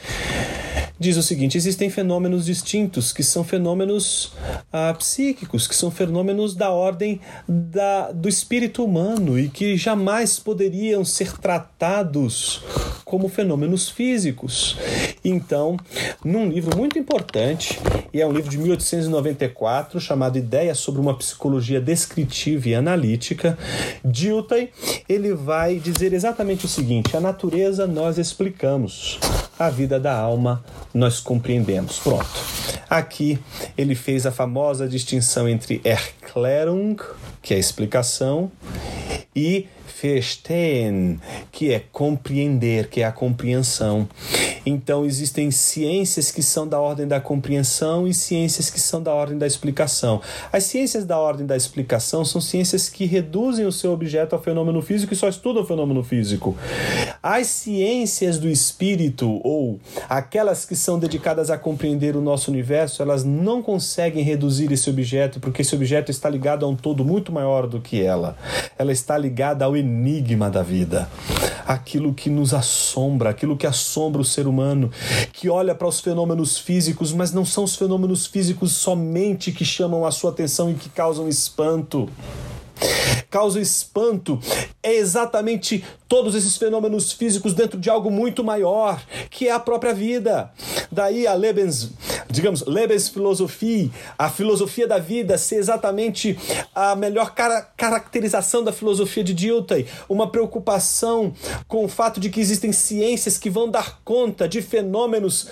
diz o seguinte: existem fenômenos distintos que são fenômenos ah, psíquicos, que são fenômenos da ordem da, do espírito humano e que jamais poderiam ser tratados como fenômenos físicos. Então, num livro muito importante, e é um livro de 1894 chamado Ideias sobre uma Psicologia Descritiva e Analítica, Dilthey, ele vai dizer exatamente o seguinte: a natureza nós explicamos, a vida da alma nós compreendemos. Pronto. Aqui ele fez a famosa distinção entre Erklärung, que é a explicação, e verstehen, que é compreender, que é a compreensão. Então existem ciências que são da ordem da compreensão e ciências que são da ordem da explicação. As ciências da ordem da explicação são ciências que reduzem o seu objeto ao fenômeno físico e só estudam o fenômeno físico. As ciências do espírito ou aquelas que são dedicadas a compreender o nosso universo, elas não conseguem reduzir esse objeto porque esse objeto está ligado a um todo muito maior do que ela. Ela está ligada ao enigma da vida, aquilo que nos assombra, aquilo que assombra o ser humano, que olha para os fenômenos físicos, mas não são os fenômenos físicos somente que chamam a sua atenção e que causam espanto. Causa espanto, é exatamente todos esses fenômenos físicos dentro de algo muito maior, que é a própria vida. Daí a Lebens, digamos, Lebensphilosophie, a filosofia da vida, ser exatamente a melhor cara caracterização da filosofia de Dilthey, uma preocupação com o fato de que existem ciências que vão dar conta de fenômenos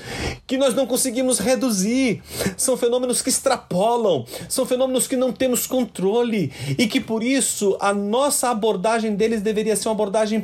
que nós não conseguimos reduzir. São fenômenos que extrapolam, são fenômenos que não temos controle e que por isso a nossa abordagem deles deveria ser uma abordagem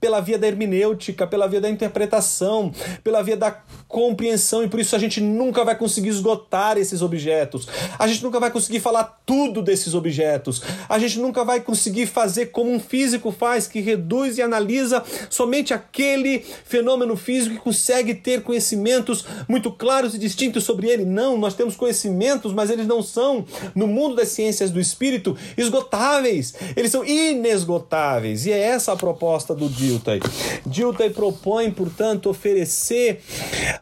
pela via da hermenêutica, pela via da interpretação, pela via da compreensão e por isso a gente nunca vai conseguir esgotar esses objetos. A gente nunca vai conseguir falar tudo desses objetos. A gente nunca vai conseguir fazer como um físico faz, que reduz e analisa somente aquele fenômeno físico e consegue ter conhecimentos muito claros e distintos sobre ele. Não, nós temos conhecimentos, mas eles não são, no mundo das ciências do espírito, esgotáveis. Eles são inesgotáveis. E é essa a proposta do Dilthey. Dilthey propõe, portanto, oferecer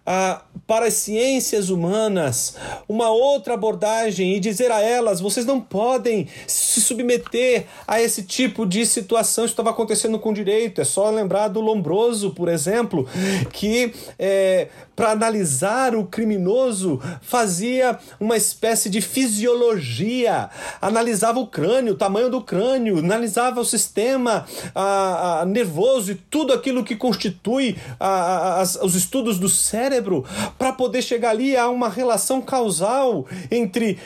a, para as ciências humanas uma outra abordagem e dizer a elas: vocês não podem se submeter a esse tipo de situação. Isso estava acontecendo com o direito. É só lembrar do Lombroso, por exemplo, que é, para analisar o criminoso fazia uma espécie de fisiologia, analisava o crânio, o tamanho do crânio, analisava o sistema a, a, nervoso e tudo aquilo que constitui a, os estudos do cérebro para poder chegar ali a uma relação causal entre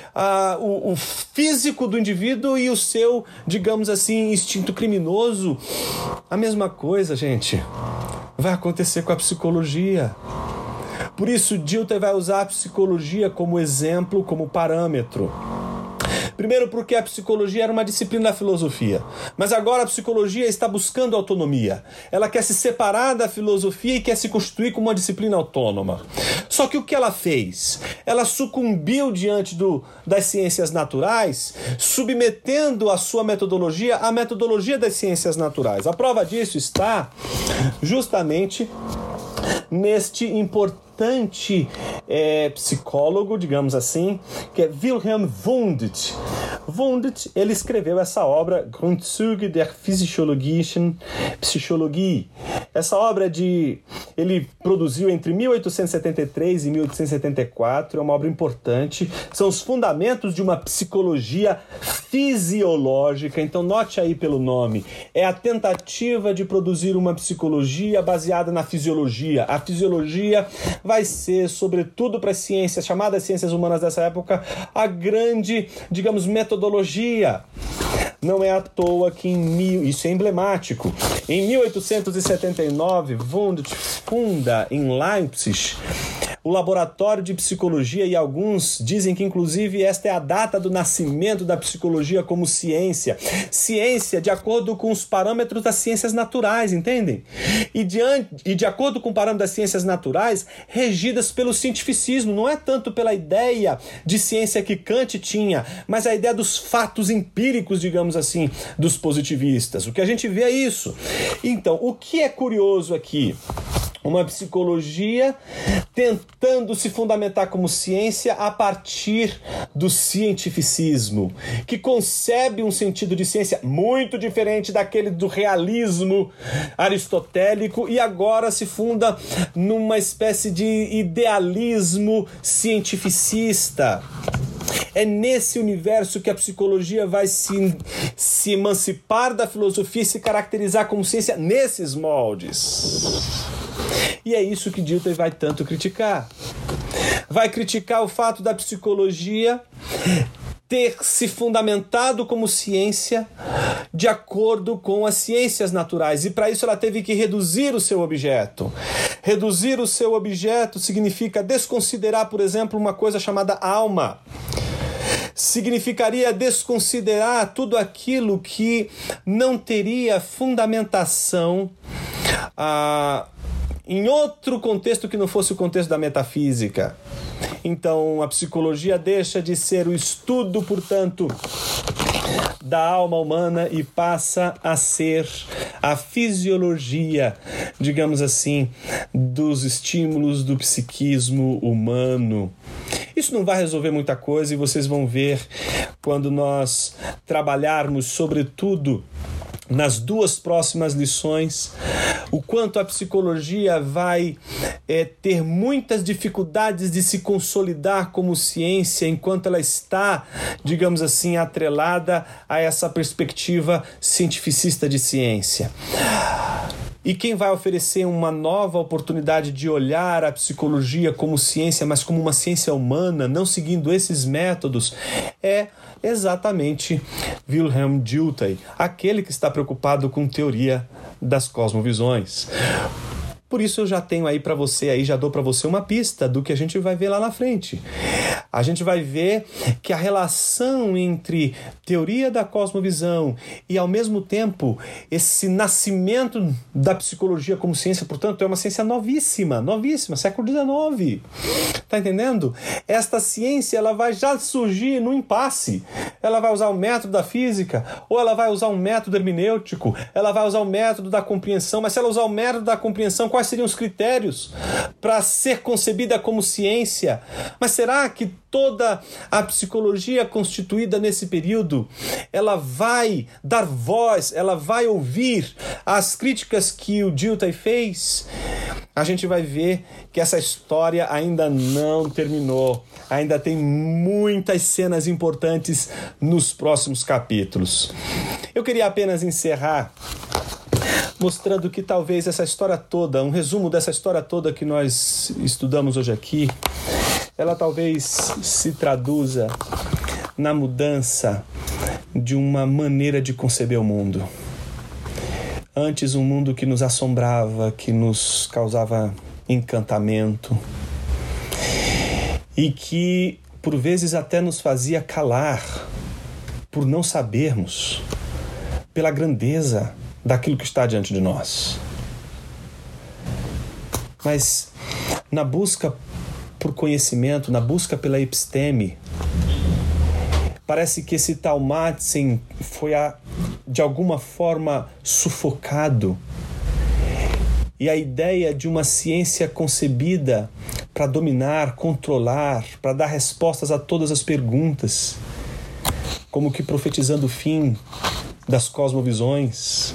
o, o físico do indivíduo e o seu, digamos assim, instinto criminoso. A mesma coisa, gente, vai acontecer com a psicologia. Por isso, Dilter vai usar a psicologia como exemplo, como parâmetro. Primeiro, porque a psicologia era uma disciplina da filosofia, mas agora a psicologia está buscando autonomia. Ela quer se separar da filosofia e quer se constituir como uma disciplina autônoma. Só que o que ela fez? Ela sucumbiu diante do, das ciências naturais, submetendo a sua metodologia à metodologia das ciências naturais. A prova disso está justamente neste importante é, psicólogo, digamos assim, que é Wilhelm Wundt. Wundt, ele escreveu essa obra Grundzüge der Physiologischen Psychologie. Essa obra de ele produziu entre 1873 e 1874, é uma obra importante, são os fundamentos de uma psicologia fisiológica. Então note aí pelo nome, é a tentativa de produzir uma psicologia baseada na fisiologia. A fisiologia vai ser, sobretudo para as ciências, chamadas ciências humanas dessa época, a grande, digamos, metodologia. Não é à toa que em mil, isso é emblemático. Em 1879, Wundt funda em Leipzig o laboratório de psicologia e alguns dizem que inclusive esta é a data do nascimento da psicologia como ciência. Ciência de acordo com os parâmetros das ciências naturais, entendem? E, diante, e de acordo com o parâmetro das ciências naturais, regidas pelo cientificismo, não é tanto pela ideia de ciência que Kant tinha, mas a ideia dos fatos empíricos, digamos assim, dos positivistas. O que a gente vê é isso. Então, o que é curioso aqui? uma psicologia tentando se fundamentar como ciência a partir do cientificismo, que concebe um sentido de ciência muito diferente daquele do realismo aristotélico e agora se funda numa espécie de idealismo cientificista. É nesse universo que a psicologia vai se, se emancipar da filosofia e se caracterizar como ciência nesses moldes. E é isso que Dilthey vai tanto criticar. Vai criticar o fato da psicologia ter se fundamentado como ciência de acordo com as ciências naturais e para isso ela teve que reduzir o seu objeto. Reduzir o seu objeto significa desconsiderar, por exemplo, uma coisa chamada alma significaria desconsiderar tudo aquilo que não teria fundamentação ah, em outro contexto que não fosse o contexto da metafísica. Então, a psicologia deixa de ser o estudo, portanto, da alma humana e passa a ser a fisiologia, digamos assim, dos estímulos do psiquismo humano. Isso não vai resolver muita coisa e vocês vão ver quando nós trabalharmos, sobretudo, nas duas próximas lições, o quanto a psicologia vai é, ter muitas dificuldades de se consolidar como ciência enquanto ela está, digamos assim, atrelada a essa perspectiva cientificista de ciência. E quem vai oferecer uma nova oportunidade de olhar a psicologia como ciência, mas como uma ciência humana, não seguindo esses métodos, é exatamente Wilhelm Dilthey, aquele que está preocupado com teoria das cosmovisões. Por isso eu já tenho aí para você aí já dou para você uma pista do que a gente vai ver lá na frente. A gente vai ver que a relação entre teoria da cosmovisão e ao mesmo tempo esse nascimento da psicologia como ciência, portanto, é uma ciência novíssima, novíssima, século XIX. Tá entendendo? Esta ciência ela vai já surgir no impasse. Ela vai usar o método da física ou ela vai usar um método hermenêutico, ela vai usar o método da compreensão, mas se ela usar o método da compreensão, quais seriam os critérios para ser concebida como ciência? Mas será que toda a psicologia constituída nesse período, ela vai dar voz, ela vai ouvir as críticas que o Dilthey fez? A gente vai ver que essa história ainda não terminou. Ainda tem muitas cenas importantes nos próximos capítulos. Eu queria apenas encerrar mostrando que talvez essa história toda, um resumo dessa história toda que nós estudamos hoje aqui, ela talvez se traduza na mudança de uma maneira de conceber o mundo. Antes, um mundo que nos assombrava, que nos causava encantamento e que por vezes até nos fazia calar por não sabermos, pela grandeza daquilo que está diante de nós. Mas na busca por conhecimento, na busca pela episteme, parece que esse tal Madsen foi a, de alguma forma sufocado. E a ideia de uma ciência concebida para dominar, controlar, para dar respostas a todas as perguntas, como que profetizando o fim das cosmovisões,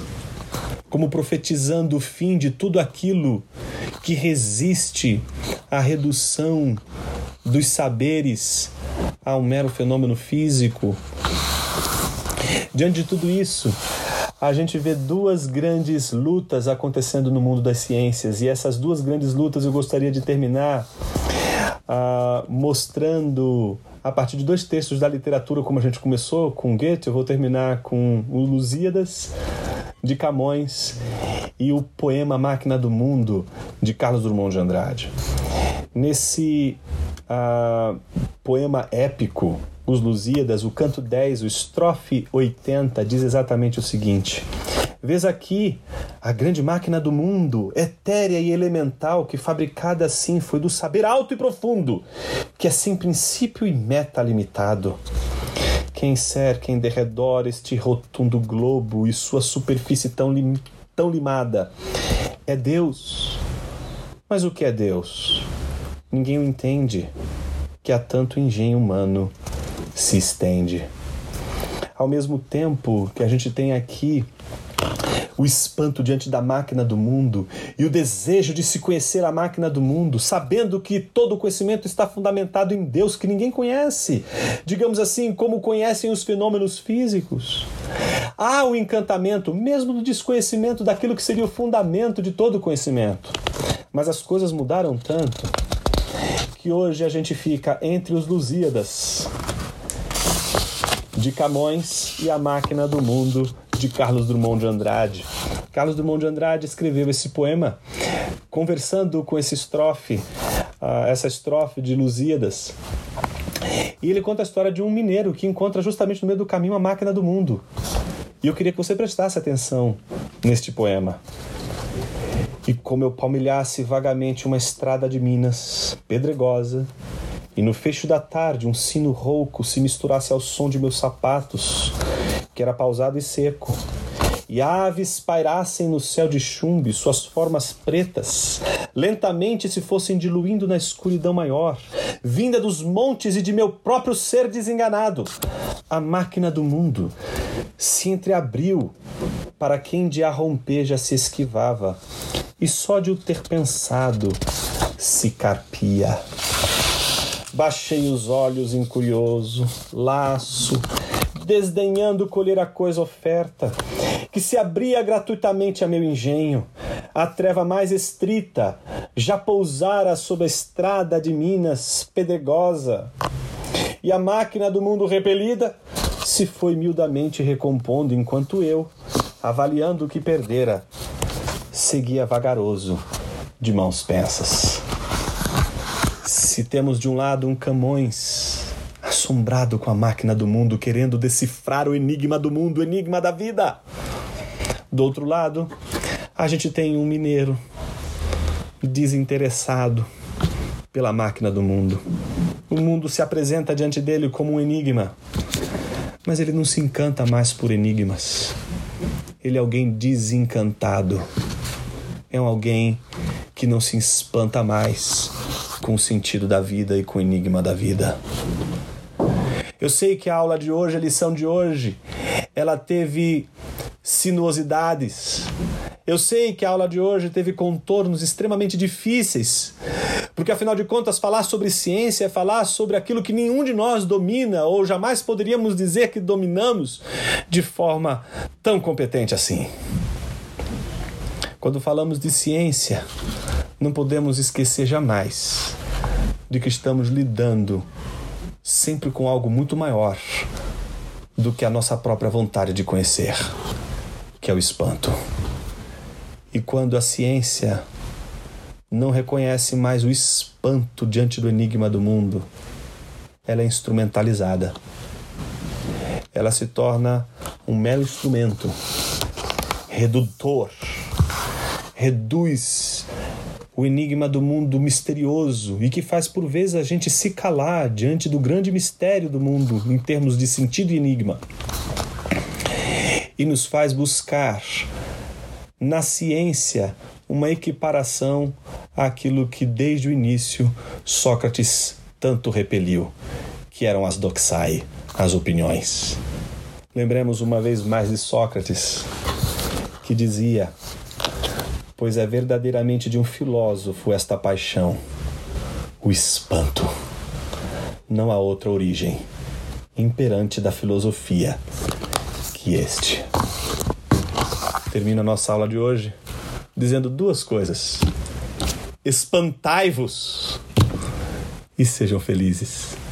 como profetizando o fim de tudo aquilo que resiste à redução dos saberes a um mero fenômeno físico. Diante de tudo isso, a gente vê duas grandes lutas acontecendo no mundo das ciências, e essas duas grandes lutas eu gostaria de terminar uh, mostrando a partir de dois textos da literatura, como a gente começou com Goethe, eu vou terminar com o Lusíadas de Camões e o poema Máquina do Mundo de Carlos Drummond de Andrade. Nesse uh, poema épico, Os Lusíadas, o canto 10, o estrofe 80, diz exatamente o seguinte: Vês aqui a grande máquina do mundo, etérea e elemental, que fabricada assim foi do saber alto e profundo, que é sem princípio e meta limitado. Quem cerca em derredor este rotundo globo e sua superfície tão, lim tão limada é Deus. Mas o que é Deus? Ninguém o entende, que há tanto engenho humano se estende. Ao mesmo tempo que a gente tem aqui o espanto diante da máquina do mundo e o desejo de se conhecer a máquina do mundo, sabendo que todo o conhecimento está fundamentado em Deus que ninguém conhece, digamos assim, como conhecem os fenômenos físicos. Há o encantamento, mesmo do desconhecimento daquilo que seria o fundamento de todo o conhecimento. Mas as coisas mudaram tanto que hoje a gente fica entre os Lusíadas de Camões e a máquina do mundo de Carlos Drummond de Andrade. Carlos Drummond de Andrade escreveu esse poema conversando com esse estrofe, uh, essa estrofe de Lusíadas. E ele conta a história de um mineiro que encontra justamente no meio do caminho a máquina do mundo. E eu queria que você prestasse atenção neste poema. E como eu palmilhasse vagamente uma estrada de Minas, pedregosa, e no fecho da tarde um sino rouco se misturasse ao som de meus sapatos, que era pausado e seco, e aves pairassem no céu de chumbe suas formas pretas, lentamente se fossem diluindo na escuridão maior, vinda dos montes e de meu próprio ser desenganado. A máquina do mundo se entreabriu para quem de a romper já se esquivava, e só de o ter pensado se carpia. Baixei os olhos incurioso, laço, desdenhando colher a coisa oferta, que se abria gratuitamente a meu engenho. A treva mais estrita já pousara sob a estrada de Minas pedregosa. E a máquina do mundo repelida se foi miudamente recompondo, enquanto eu, avaliando o que perdera, seguia vagaroso, de mãos pensas. Se temos de um lado um Camões assombrado com a máquina do mundo, querendo decifrar o enigma do mundo, o enigma da vida. Do outro lado, a gente tem um mineiro desinteressado pela máquina do mundo. O mundo se apresenta diante dele como um enigma, mas ele não se encanta mais por enigmas. Ele é alguém desencantado. É alguém que não se espanta mais com o sentido da vida e com o enigma da vida. Eu sei que a aula de hoje, a lição de hoje, ela teve sinuosidades. Eu sei que a aula de hoje teve contornos extremamente difíceis, porque afinal de contas, falar sobre ciência é falar sobre aquilo que nenhum de nós domina ou jamais poderíamos dizer que dominamos de forma tão competente assim. Quando falamos de ciência, não podemos esquecer jamais de que estamos lidando sempre com algo muito maior do que a nossa própria vontade de conhecer, que é o espanto. E quando a ciência não reconhece mais o espanto diante do enigma do mundo, ela é instrumentalizada. Ela se torna um mero instrumento redutor, reduz o enigma do mundo misterioso e que faz por vezes a gente se calar diante do grande mistério do mundo em termos de sentido e enigma. E nos faz buscar na ciência uma equiparação àquilo que desde o início Sócrates tanto repeliu, que eram as doxai, as opiniões. Lembremos uma vez mais de Sócrates, que dizia pois é verdadeiramente de um filósofo esta paixão, o espanto. Não há outra origem imperante da filosofia que este. Termina a nossa aula de hoje dizendo duas coisas: espantai-vos e sejam felizes.